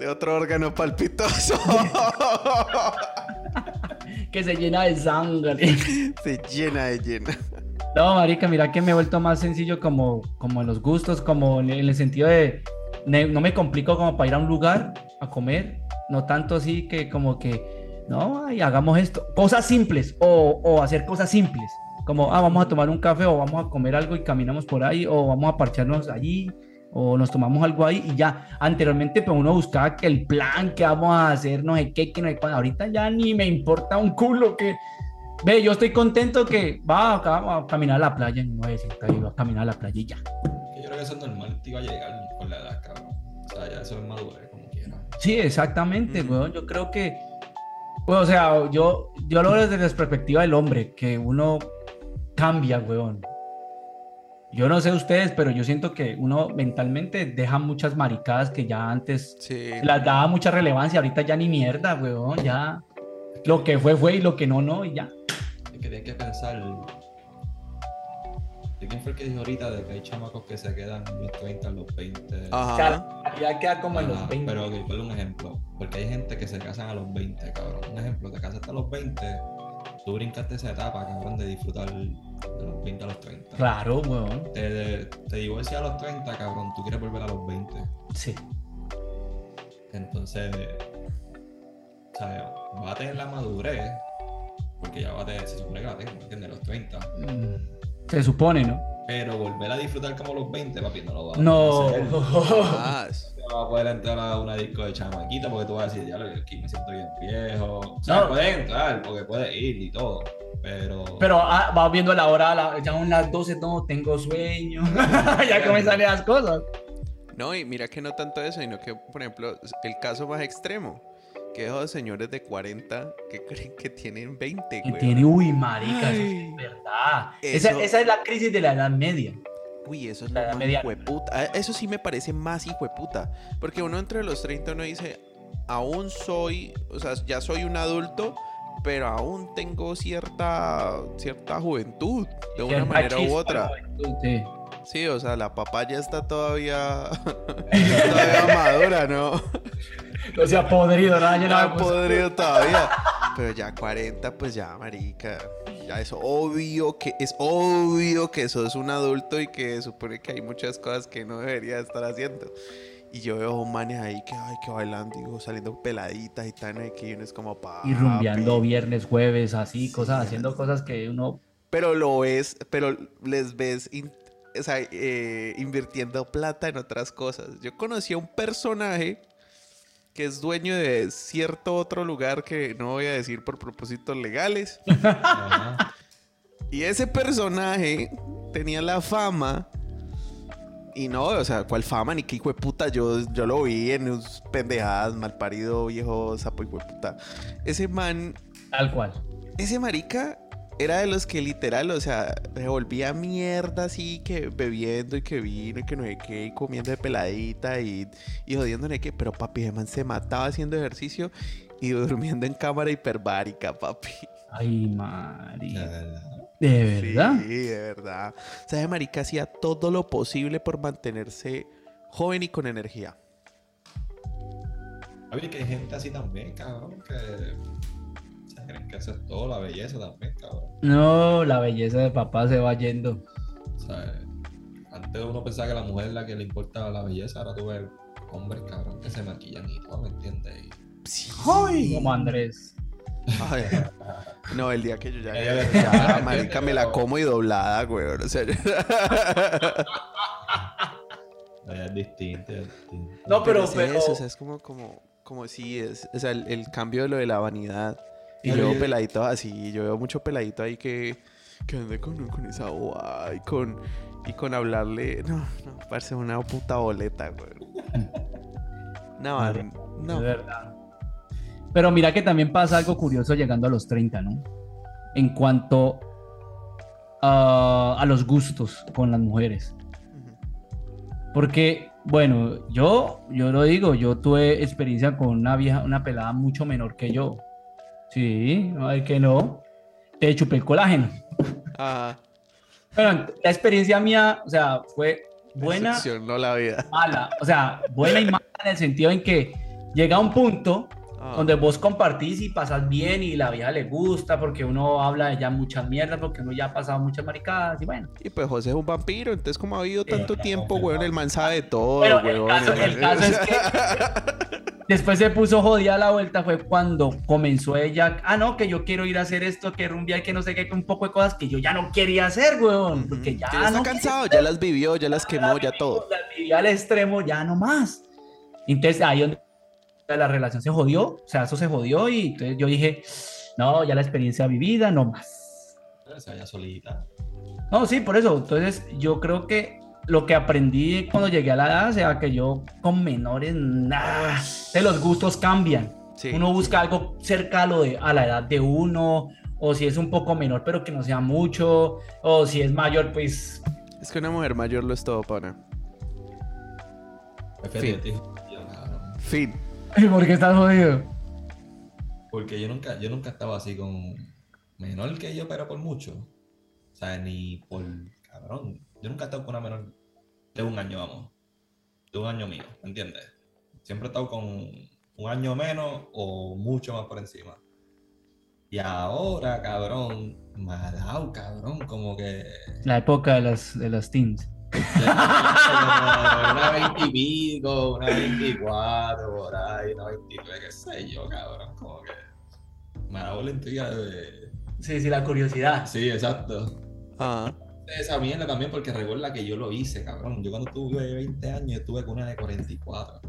De otro órgano palpitoso. que se llena de sangre. Se llena de llena. No, marica, mira que me he vuelto más sencillo como, como en los gustos, como en el sentido de no me complico como para ir a un lugar a comer, no tanto así que como que, no, ay, hagamos esto, cosas simples o, o hacer cosas simples, como, ah, vamos a tomar un café o vamos a comer algo y caminamos por ahí o vamos a parcharnos allí o nos tomamos algo ahí y ya. Anteriormente pues uno buscaba que el plan que vamos a hacer, no sé qué, que no sé cuándo. Ahorita ya ni me importa un culo que... Ve, yo estoy contento que va acá vamos a caminar a la playa, no voy a decir iba a caminar a la playa y ya. Yo creo que eso es normal, te iba a llegar con la edad, cabrón. O sea, ya eso es madurez, como quiera. Sí, exactamente, Ujú. weón. Yo creo que, bueno, o sea, yo, yo lo veo desde la perspectiva del hombre, que uno cambia, weón. Yo no sé ustedes, pero yo siento que uno mentalmente deja muchas maricadas que ya antes Sí. las daba mucha relevancia, ahorita ya ni mierda, weón, ya. Lo que fue, fue y lo que no, no, y ya. Es que tienes que pensar. ¿De quién fue el que dijo ahorita de que hay chamacos que se quedan en los 30, en los 20? Ajá. Ya queda como en los Ajá, 20. Pero ok, ponle un ejemplo. Porque hay gente que se casan a los 20, cabrón. Un ejemplo, te casas a los 20, tú brincaste esa etapa, cabrón, de disfrutar de los 20 a los 30. Claro, weón. Te, te divorcias a los 30, cabrón, tú quieres volver a los 20. Sí. Entonces, ¿sabes? Va a tener la madurez, porque ya va a tener, se supone que la tengo, ¿entiendes? Los 30. Mm, Se supone, ¿no? Pero volver a disfrutar como los 20, papi, no lo va a No. hacer. Ah, No va a poder entrar a una disco de chamaquita porque tú vas a decir, ya lo aquí me siento bien viejo. O sea, No. puedes entrar porque puedes ir y todo. Pero. Pero ah, va viendo la hora, la- ya son las 12, no, tengo sueño. ya comienzan las cosas. No, y mira que no tanto eso, sino que, por ejemplo, el caso más extremo, que esos señores de 40 que creen que tienen 20, Que güey. tiene, uy, marica, eso Ay. es verdad. Eso- Esa, esa es la crisis de la Edad Media. Uy, eso es lo más hijueputa. Ah, Eso sí me parece más hijueputa. Porque uno entre los 30 uno dice, aún soy, o sea, ya soy un adulto, pero aún tengo cierta, cierta juventud, de una manera u otra. sí. Sí, o sea, la papaya está todavía, todavía madura, ¿no? No se ha podrido, nada, ya No nada, ha podrido todavía. Pero ya 40, pues ya, marica. Ya es obvio que es obvio que sos un adulto y que supone que hay muchas cosas que no debería estar haciendo. Y yo veo manes ahí que, ay, que bailando, digo, saliendo peladitas y tan aquí, y uno es como pa. Y rumbeando viernes, jueves, así, cosas, haciendo cosas que uno. Pero lo ves, pero les ves in- o sea, eh, invirtiendo plata en otras cosas. Yo conocí a un personaje que es dueño de cierto otro lugar que no voy a decir por propósitos legales. Y ese personaje tenía la fama. Y no, o sea, ¿cuál fama? Ni qué hijo de puta. Yo, yo lo vi en sus pendejadas, malparido, viejo sapo hijo de puta. Ese man Tal cual. ese marica era de los que literal, o sea, se volvía mierda así, que bebiendo y que vino y que no sé qué, y comiendo de peladita y, y jodiendo no sé qué. Pero papi, ese man se mataba haciendo ejercicio y durmiendo en cámara hiperbárica, papi. Ay, Mari. De verdad. ¿De verdad? Sí, de verdad. O sea, marica hacía todo lo posible por mantenerse joven y con energía. Oye, que hay gente así también, cabrón, que. Creen que es todo, la belleza también, cabrón. No, la belleza de papá se va yendo. O sea, antes uno pensaba que la mujer es la que le importa la belleza, ahora tú ves hombres, cabrón, que se maquillan y todo, ¿me entiendes? Y- Sí. Como Andrés. Ay, no, el día que yo ya, Ya, ya, ya, ya, marica, me la pero- como y doblada, güey. O sea, Es distinto, es distinto. No, pero- es pero- eso, o sea, es como, como, como si es, o sea, el, el cambio de lo de la vanidad. Y veo peladitos así, yo veo mucho peladito ahí que, que anda con, con esa boba y con, y con hablarle, no, no, parece una puta boleta, güey. No, no. verdad. Pero mira que también pasa algo curioso llegando a los 30, ¿no? En cuanto a, a los gustos con las mujeres. Porque, bueno, yo, yo lo digo, yo tuve experiencia con una vieja, una pelada mucho menor que yo. Sí, no hay que no. Te chupé el colágeno. Ajá. Bueno, la experiencia mía, o sea, fue buena, Decepcionó la vida. mala. O sea, buena y mala en el sentido en que llega un punto Ah. donde vos compartís y pasas bien y la vieja le gusta porque uno habla de ella muchas mierdas porque uno ya ha pasado muchas maricadas y bueno. Y pues José es un vampiro, entonces como ha habido tanto ya, tiempo, confirmado. weón, el man sabe de todo, Pero el weón. caso, el caso es que después se puso jodida la vuelta fue cuando comenzó ella, ah no, que yo quiero ir a hacer esto, que rumbear, que no sé qué, que un poco de cosas que yo ya no quería hacer, weón, porque ya, ya está no cansado, ya las vivió, ya las quemó, ya todo. La viví al extremo, ya no más. Entonces ahí donde la relación se jodió, o sea, eso se jodió y entonces yo dije, no, ya la experiencia vivida, no más. Se vaya solita. No, sí, por eso. Entonces yo creo que lo que aprendí cuando llegué a la edad, o sea, que yo con menores, nada, de los gustos cambian. Sí. Uno busca algo cerca a, lo de, a la edad de uno, o si es un poco menor, pero que no sea mucho, o si es mayor, pues Es que una mujer mayor lo es todo, pana. Prefiero Fin. Fin. ¿por qué estás jodido? Porque yo nunca, yo nunca estaba así con menor que yo, pero por mucho. O sea, ni por cabrón. Yo nunca he estado con una menor de un año, vamos. De un año mío, ¿me entiendes? Siempre he estado con un año menos o mucho más por encima. Y ahora, cabrón, me ha dado, cabrón, como que. La época de las, de las teens. Una veintipico, una veinticuatro, por ahí, una veintinueve, qué sé yo, cabrón, como que. Me ha dado la intriga de. Sí, sí, la curiosidad. Sí, exacto. Ah. Esa mierda también, porque recuerda que yo lo hice, cabrón. Yo cuando tuve 20 años estuve con una de 44.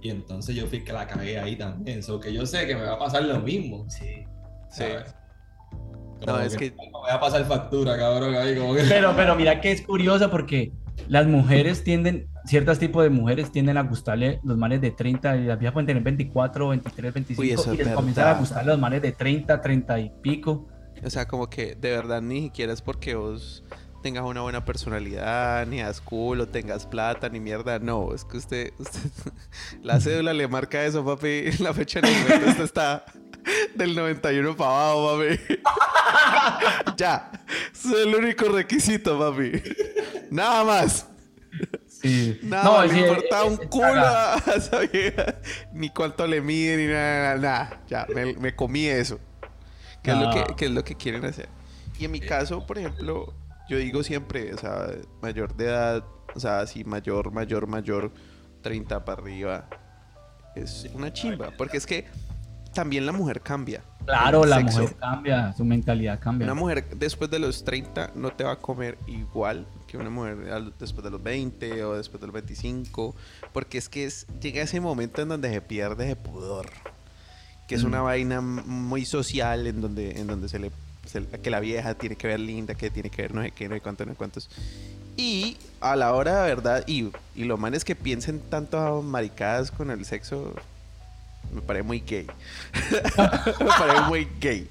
Y entonces yo fui que la cagué ahí también. So que yo sé que me va a pasar lo mismo. Sí. Sí. ¿sabes? No, es que- Me voy a pasar factura, cabrón, ahí como que. Pero, pero mira que es curioso porque las mujeres tienden, ciertos tipos de mujeres tienden a gustarle los manes de 30, y las viejas pueden tener 24, 23, 25, Uy, eso y es les comienzan a gustar los manes de 30, 30 y pico. O sea, como que de verdad ni siquiera es porque vos tengas una buena personalidad, ni das culo, tengas plata, ni mierda. No, es que usted, usted la cédula le marca eso, papi. La fecha de nacimiento usted está del 91 para abajo, papi. ya. Es el único requisito, papi. Nada más. Sí. Nada, no, sí, le importa es- un es culo cagada. a esa vieja. Ni cuánto le mide, ni nada, nada, nada. Ya, me, me comí eso. Que es, lo que, que es lo que quieren hacer. Y en mi caso, por ejemplo, yo digo siempre, o sea, mayor de edad, o sea, así mayor, mayor, mayor, 30 para arriba, es una chimba. Porque es que también la mujer cambia. Claro, la sexo. mujer cambia, su mentalidad cambia. Una mujer después de los 30 no te va a comer igual que una mujer después de los 20 o después de los 25, porque es que es, llega ese momento en donde se pierde ese pudor, que es Mm. una vaina m- muy social en donde, en donde se le se- que la vieja tiene que ver linda, que tiene que ver no sé qué, no sé cuánto, no sé cuántos. Y a la hora de verdad, y, y lo mal es que piensen tanto a maricadas con el sexo, me parece muy gay. me parece muy gay.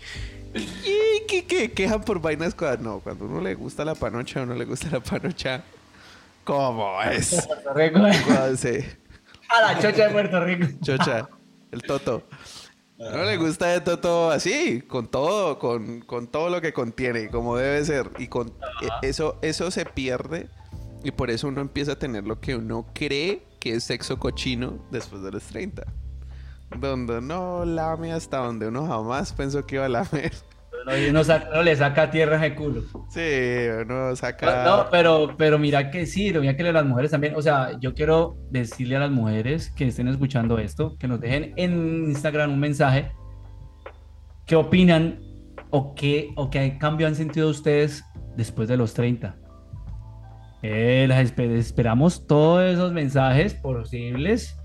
¿Y qué, qué? quejan por vainas cuando no? Cuando uno le gusta la panocha o no le gusta la panocha, ¿cómo es? Puerto Rico. A la chocha de Puerto Rico. chocha, el toto. No le gusta el toto así, con todo, con, con todo lo que contiene, como debe ser. Y con e- eso, eso se pierde y por eso uno empieza a tener lo que uno cree que es sexo cochino después de los 30. Donde uno lame hasta donde uno jamás pensó que iba a lamer. No, uno, saca- uno le saca tierra de culo. Sí, uno saca... No, pero, pero mira que sí, mira que las mujeres también, o sea, yo quiero decirle a las mujeres que estén escuchando esto, que nos dejen en Instagram un mensaje, qué opinan o qué, o qué cambio han sentido ustedes después de los 30. Eh, las esperamos todos esos mensajes posibles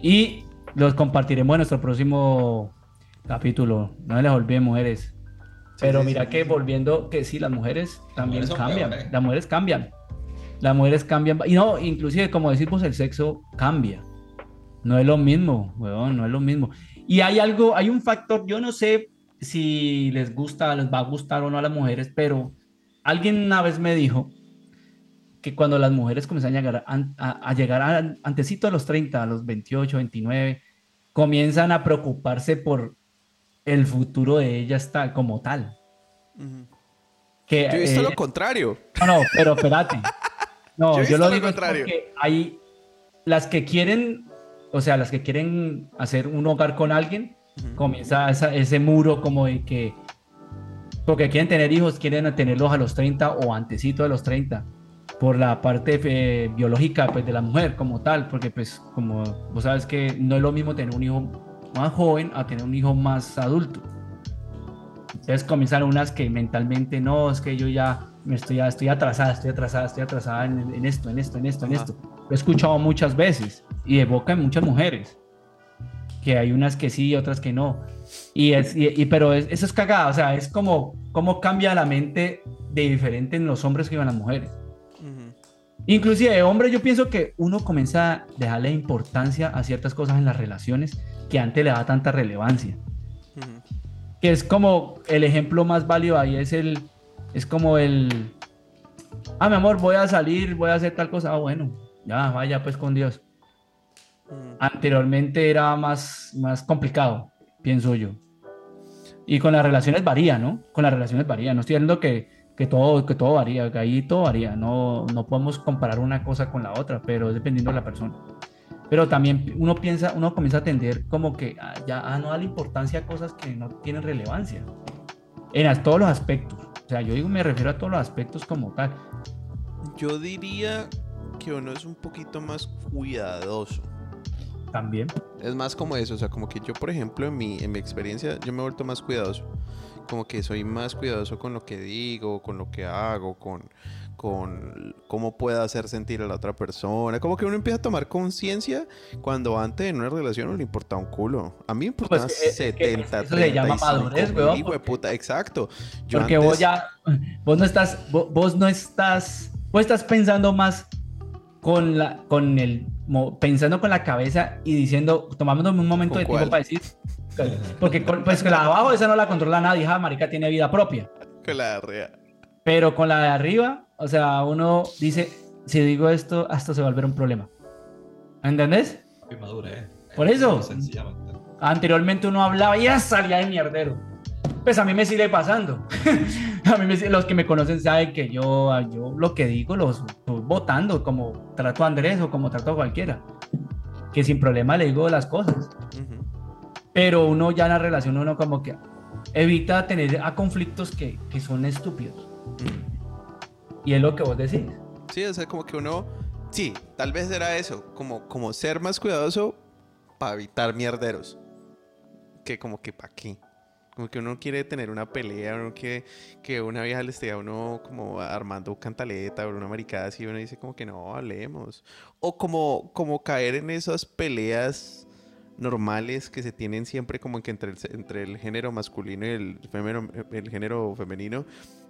y los compartiremos en nuestro próximo capítulo. No les olviden, mujeres. Pero sí, mira sí, que sí. volviendo, que sí, las mujeres también mujeres son cambian. peores. Las mujeres cambian. Las mujeres cambian. Y no, inclusive, como decimos, el sexo cambia. No es lo mismo, weón, no es lo mismo. Y hay algo, hay un factor, yo no sé si les gusta, les va a gustar o no a las mujeres, pero alguien una vez me dijo que cuando las mujeres comienzan a llegar, a, a- llegar a- antesito a los 30, a los 28, 29, comienzan a preocuparse por el futuro de ellas tal, como tal. Que, Yo he visto eh, lo contrario. no, no, pero espérate. No, Yo lo lo digo contrario. porque hay las que quieren, o sea, las que quieren hacer un hogar con alguien, comienza esa- ese muro como de que, porque quieren tener hijos, quieren tenerlos a los 30 o antesito de los 30, por la parte eh, biológica pues, de la mujer como tal, porque pues como vos sabes que no es lo mismo tener un hijo más joven a tener un hijo más adulto. Entonces comienzan unas que mentalmente no, es que yo ya me estoy, ya estoy atrasada, estoy atrasada, estoy atrasada en, en esto, en esto, en esto, en Ajá. esto. Lo he escuchado muchas veces y evoca en muchas mujeres. Que hay unas que sí y otras que no. Y, es, y, y- pero es- eso es cagada, o sea, es como cómo cambia la mente de diferente en los hombres que en las mujeres. Inclusive hombre yo pienso que uno comienza a dejarle importancia a ciertas cosas en las relaciones que antes le daba tanta relevancia que es como el ejemplo más válido ahí es el es como el ah mi amor voy a salir voy a hacer tal cosa ah bueno ya vaya pues con Dios anteriormente era más más complicado pienso yo. Y con las relaciones varía, ¿no? Con las relaciones varía. No estoy diciendo que, que, todo, que todo varía, que ahí todo varía. No, no podemos comparar una cosa con la otra, pero es dependiendo de la persona. Pero también uno piensa, uno comienza a atender como que ah, ya ah, no da la importancia a cosas que no tienen relevancia. En todos los aspectos. O sea, yo digo, me refiero a todos los aspectos como tal. Yo diría que uno es un poquito más cuidadoso. También. Es más como eso, o sea, como que yo, por ejemplo, en mi, en mi experiencia, yo me he vuelto más cuidadoso. Como que soy más cuidadoso con lo que digo, con lo que hago, con, con cómo pueda hacer sentir a la otra persona. Como que uno empieza a tomar conciencia cuando antes en una relación no le importaba un culo. A mí me importaba Pues, eh, eh, que 70, eso se llama 35 madurez, weón, hijo de puta, exacto. Yo Porque vos ya, vos no estás, vos, vos no estás, vos estás pensando más con la, con el, pensando con la cabeza y diciendo, tomándome un momento ¿Con de cuál? tiempo para decir, porque con- pues la de abajo esa no la controla nadie, ja, marica tiene vida propia, Con la rea. pero con la de arriba, o sea, uno dice, si digo esto, hasta se va a volver un problema, ¿entendés? Papi, madurez. Por eso. Sencillamente. Anteriormente uno hablaba y ya salía de mierdero. Pues a mí me sigue pasando. a mí me, sigue- los que me conocen saben que yo, yo lo que digo lo estoy votando como trato a Andrés o como trato a cualquiera. Que sin problema le digo las cosas. Ujú. Pero uno ya en la relación, uno como que evita tener a conflictos que, que son estúpidos. Y es lo que vos decís. Sí, o sea, como que uno. Sí, tal vez era eso. Como, como ser más cuidadoso para evitar mierderos. Que como que para qué. Como que uno quiere tener una pelea, uno quiere que una vieja le esté a uno como armando cantaleta o una maricada así, uno dice como que no, hablemos. O como, como caer en esas peleas normales que se tienen siempre como que entre el, entre el género masculino y el, el género femenino,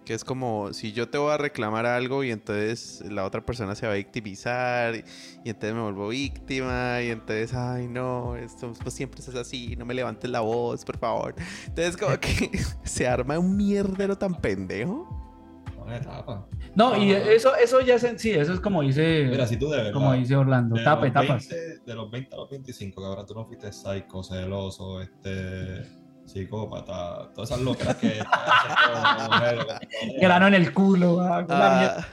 que es como si yo te voy a reclamar algo y entonces la otra persona se va a victimizar y, y entonces me vuelvo víctima y entonces, ay no, esto pues, siempre es así, no me levantes la voz, por favor. Entonces como que se arma un mierdero tan pendejo. Una etapa. No, y Ah. eso, eso ya es, sí, eso es como dice, Mira, si tú de verdad. como dice Orlando, de tapa los etapas. 20 de los 20 a los 25, cabrón, tú no fuiste psycho, celoso, este. psicópata, todas esas locas que. Grano en el culo, ah. Ah,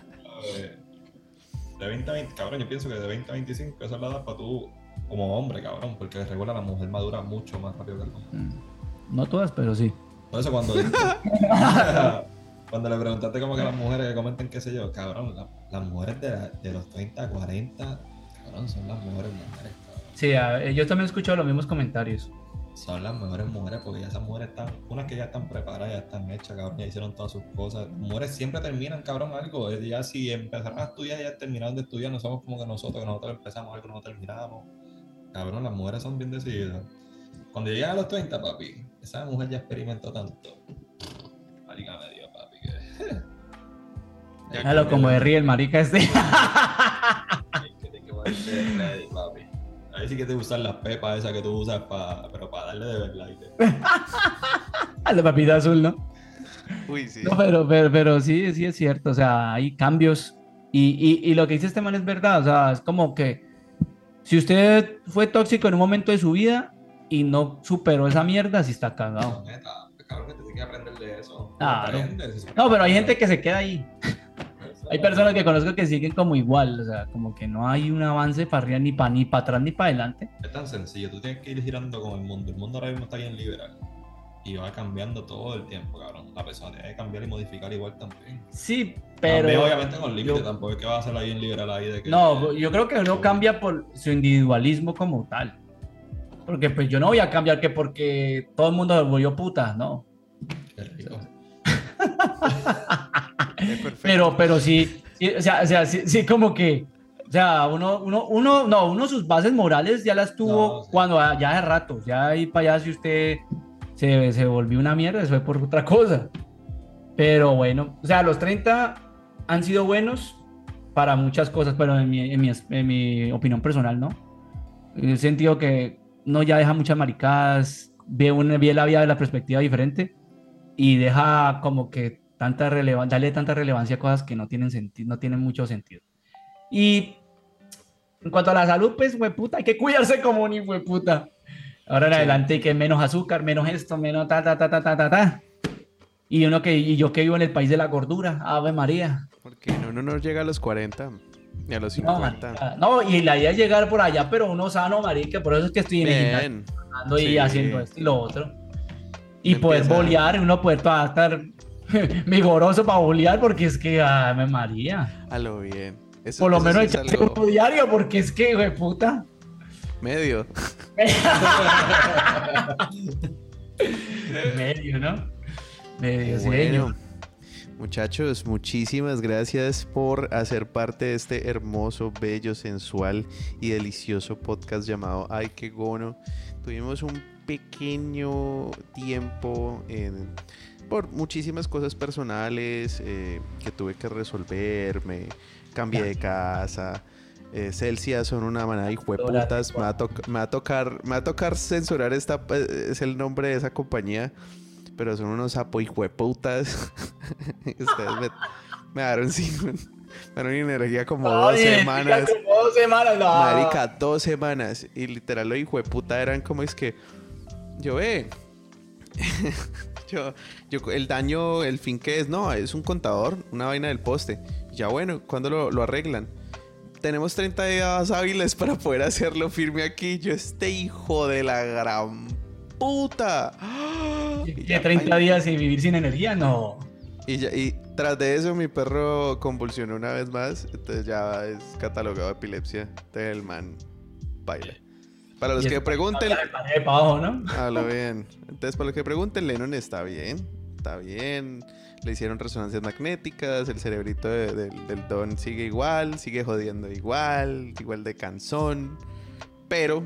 De 20 a 20, cabrón, yo pienso que de 20 a 25 esa es la edad para tú, como hombre, cabrón, porque recuerda la mujer madura mucho más rápido que el hombre. Mm, No todas, pero sí. Por eso cuando cuando le preguntaste como que las mujeres que comenten qué sé yo, cabrón, la- las mujeres de, la- de los 30 a 40, cabrón, son las mejores mujeres, cabrón. Sí, a- yo también he escuchado los mismos comentarios. Son las mejores mujeres porque ya esas mujeres están, unas que ya están preparadas, ya están hechas, cabrón, ya hicieron todas sus cosas. Las mujeres siempre terminan, cabrón, algo. eh, Ya si empezaron a estudiar, ya terminaron de estudiar, no somos como que nosotros, que nosotros empezamos algo, no terminamos. Cabrón, las mujeres son bien decididas. Cuando llegan a los 30, papi, esa mujer ya experimentó tanto. Marica me Déjalo como de ríe el marica este. Ahí sí que te gustan las pepas esas que tú usas para, pero para darle de verdad. A la papita azul, ¿no? uy, sí. No, pero, pero, pero sí, sí es cierto. O sea, hay cambios. Y, y, y lo que dice este man es verdad. O sea, es como que si usted fue tóxico en un momento de su vida y no superó esa mierda, sí está cagado. No, neta, cabrón, que te tienes que aprender de eso. Claro. Aprendes, es- No, pero hay gente que se queda ahí. Hay personas que conozco que siguen como igual. O sea, como que no hay un avance para arriba ni para ni para atrás ni para adelante. Es tan sencillo, tú tienes que ir girando con el mundo. El mundo ahora mismo está bien liberal. Y va cambiando todo el tiempo, cabrón. La persona tiene que cambiar y modificar igual también. Sí, También, pero. obviamente con límites, yo- tampoco es que va a ser ahí bien liberal ahí de que. No, yo creo que uno cambia por su individualismo como tal. Porque pues yo no voy a cambiar que porque todo el mundo se volvió puta, no. Qué rico. Pero, pero sí, sí, o sea, o sea, sí, sí como que, o sea, uno, uno, uno, no, uno sus bases morales ya las tuvo No, sí. cuando ya de rato, ya ahí para allá si usted se, se volvió una mierda, eso fue por otra cosa. Pero bueno, o sea, los 30 han sido buenos para muchas cosas, pero en mi, en mi, en mi opinión personal, ¿no? En el sentido que no ya deja muchas maricadas, ve, una, ve la vida de la perspectiva diferente y deja como que tanta relevancia, darle tanta relevancia a cosas que no tienen sentido, no tienen mucho sentido. Y en cuanto a la salud, pues, puta, hay que cuidarse como un puta. Ahora en Sí. adelante que menos azúcar, menos esto, menos ta, ta, ta, ta, ta, ta, ta. Y uno que, y yo que vivo en el país de la gordura, Ave María. Porque no, uno no llega a los 40 ni a los No, 50. marica. no, y la idea es llegar por allá, pero uno sano, marica, por eso es que estoy en el y Sí. haciendo esto y lo otro. Y poder Empieza- bolear, uno poder estar vigoroso para bolear, porque es que, Ave María. A lo bien. Eso- Por lo eso menos sí echarse algo diario, porque es que, hijo de puta. medio. Medio, ¿no? Medio, Bueno, muchachos, muchísimas gracias por hacer parte de este hermoso, bello, sensual y delicioso podcast llamado Ay, qué gono. Tuvimos un pequeño tiempo en- por muchísimas cosas personales eh, que tuve que resolver. Me cambié de casa. Eh, Celsia son una manada de hijueputas. Me va, a toc- me va a tocar, me va a tocar censurar esta, eh, es el nombre de esa compañía. Pero son unos sapo hijueputas. Ustedes me, me dieron cinco, energía como dos semanas. como dos semanas, no. Marica, dos semanas. Y literal, lo hijo de puta eran como es que. Yo ve. Yo, yo, el daño, el fin que es, no, es un contador, una vaina del poste. Ya bueno, ¿cuándo lo, lo arreglan? Tenemos 30 días hábiles para poder hacerlo firme aquí. Yo, este hijo de la gran puta. Y ¿Qué, ya, 30 ay, días y vivir sin energía? No. y, ya- y tras de eso, mi perro convulsionó una vez más. Entonces ya es catalogado de epilepsia. del man baila. Para los que pregunten, ¿no? bien. Entonces, para los que pregunten, Lennon está bien. Está bien. Le hicieron resonancias magnéticas. El cerebrito de- del- del Don sigue igual. Sigue jodiendo igual. Igual de cansón. Pero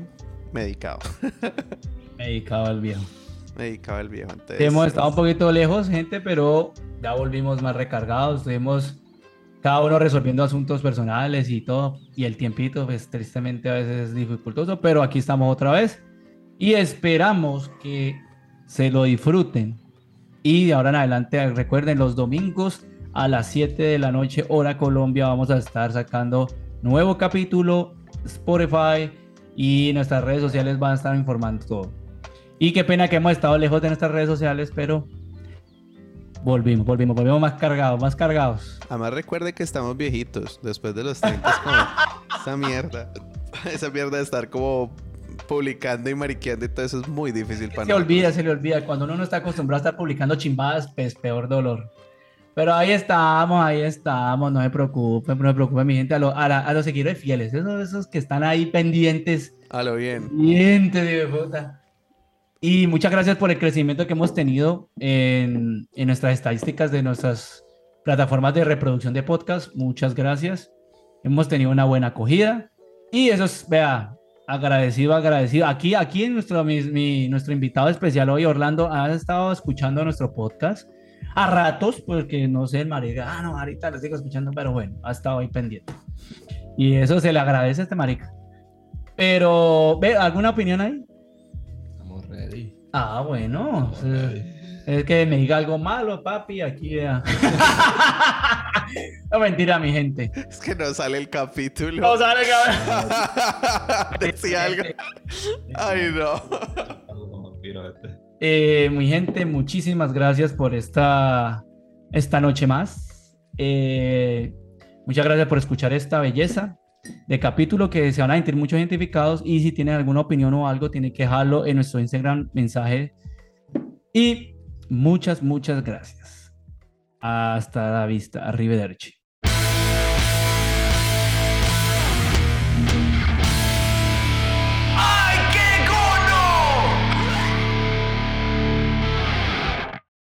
medicado. Medicado al viejo. Medicado el viejo. Entonces, Hemos estado un poquito lejos, gente, pero ya volvimos más recargados. Estuvimos cada uno resolviendo asuntos personales y todo. Y el tiempito, pues tristemente a veces es dificultoso, pero aquí estamos otra vez. Y esperamos que se lo disfruten. Y de ahora en adelante, recuerden, los domingos a las 7 de la noche, hora Colombia, vamos a estar sacando nuevo capítulo, Spotify y nuestras redes sociales van a estar informando todo. Y qué pena que hemos estado lejos de nuestras redes sociales, pero volvimos, volvimos, volvimos más cargados, más cargados. Además recuerde que estamos viejitos. Después de los 30 es como esa mierda. Esa mierda de estar como publicando y mariqueando y todo eso es muy difícil para Se nosotros. olvida, se le olvida. Cuando uno no está acostumbrado a estar publicando chimbadas, pues peor dolor. Pero ahí estamos, ahí estamos, no se preocupen, no se preocupen, mi gente, a, lo- a, la- a los seguidores fieles, esos, esos que están ahí pendientes, A lo bien. pendientes de puta. Y muchas gracias por el crecimiento que hemos tenido en, en nuestras estadísticas de nuestras plataformas de reproducción de podcast. Muchas gracias. Hemos tenido una buena acogida. Y eso es, vea, agradecido, agradecido. Aquí, aquí nuestro, mi- nuestro invitado especial hoy, Orlando, ha estado escuchando nuestro podcast a ratos, porque no sé, el marica, ah, no, ahorita lo sigo escuchando, pero bueno, ha estado ahí pendiente. Y eso se le agradece a este marica. Pero, ¿ve alguna opinión ahí? Ah, bueno. Es, que me diga algo malo, papi, aquí vea. no mentira, mi gente. Es que no sale el capítulo. No sale, cabrón. Decía algo. Ay, no. Eh, mi gente, muchísimas gracias por esta, esta noche más. Eh, muchas gracias por escuchar esta belleza de capítulo que se van a sentir muchos identificados y si tienen alguna opinión o algo, tienen que dejarlo en nuestro Instagram mensaje. Y muchas, muchas gracias. Hasta la vista. Arrivederci.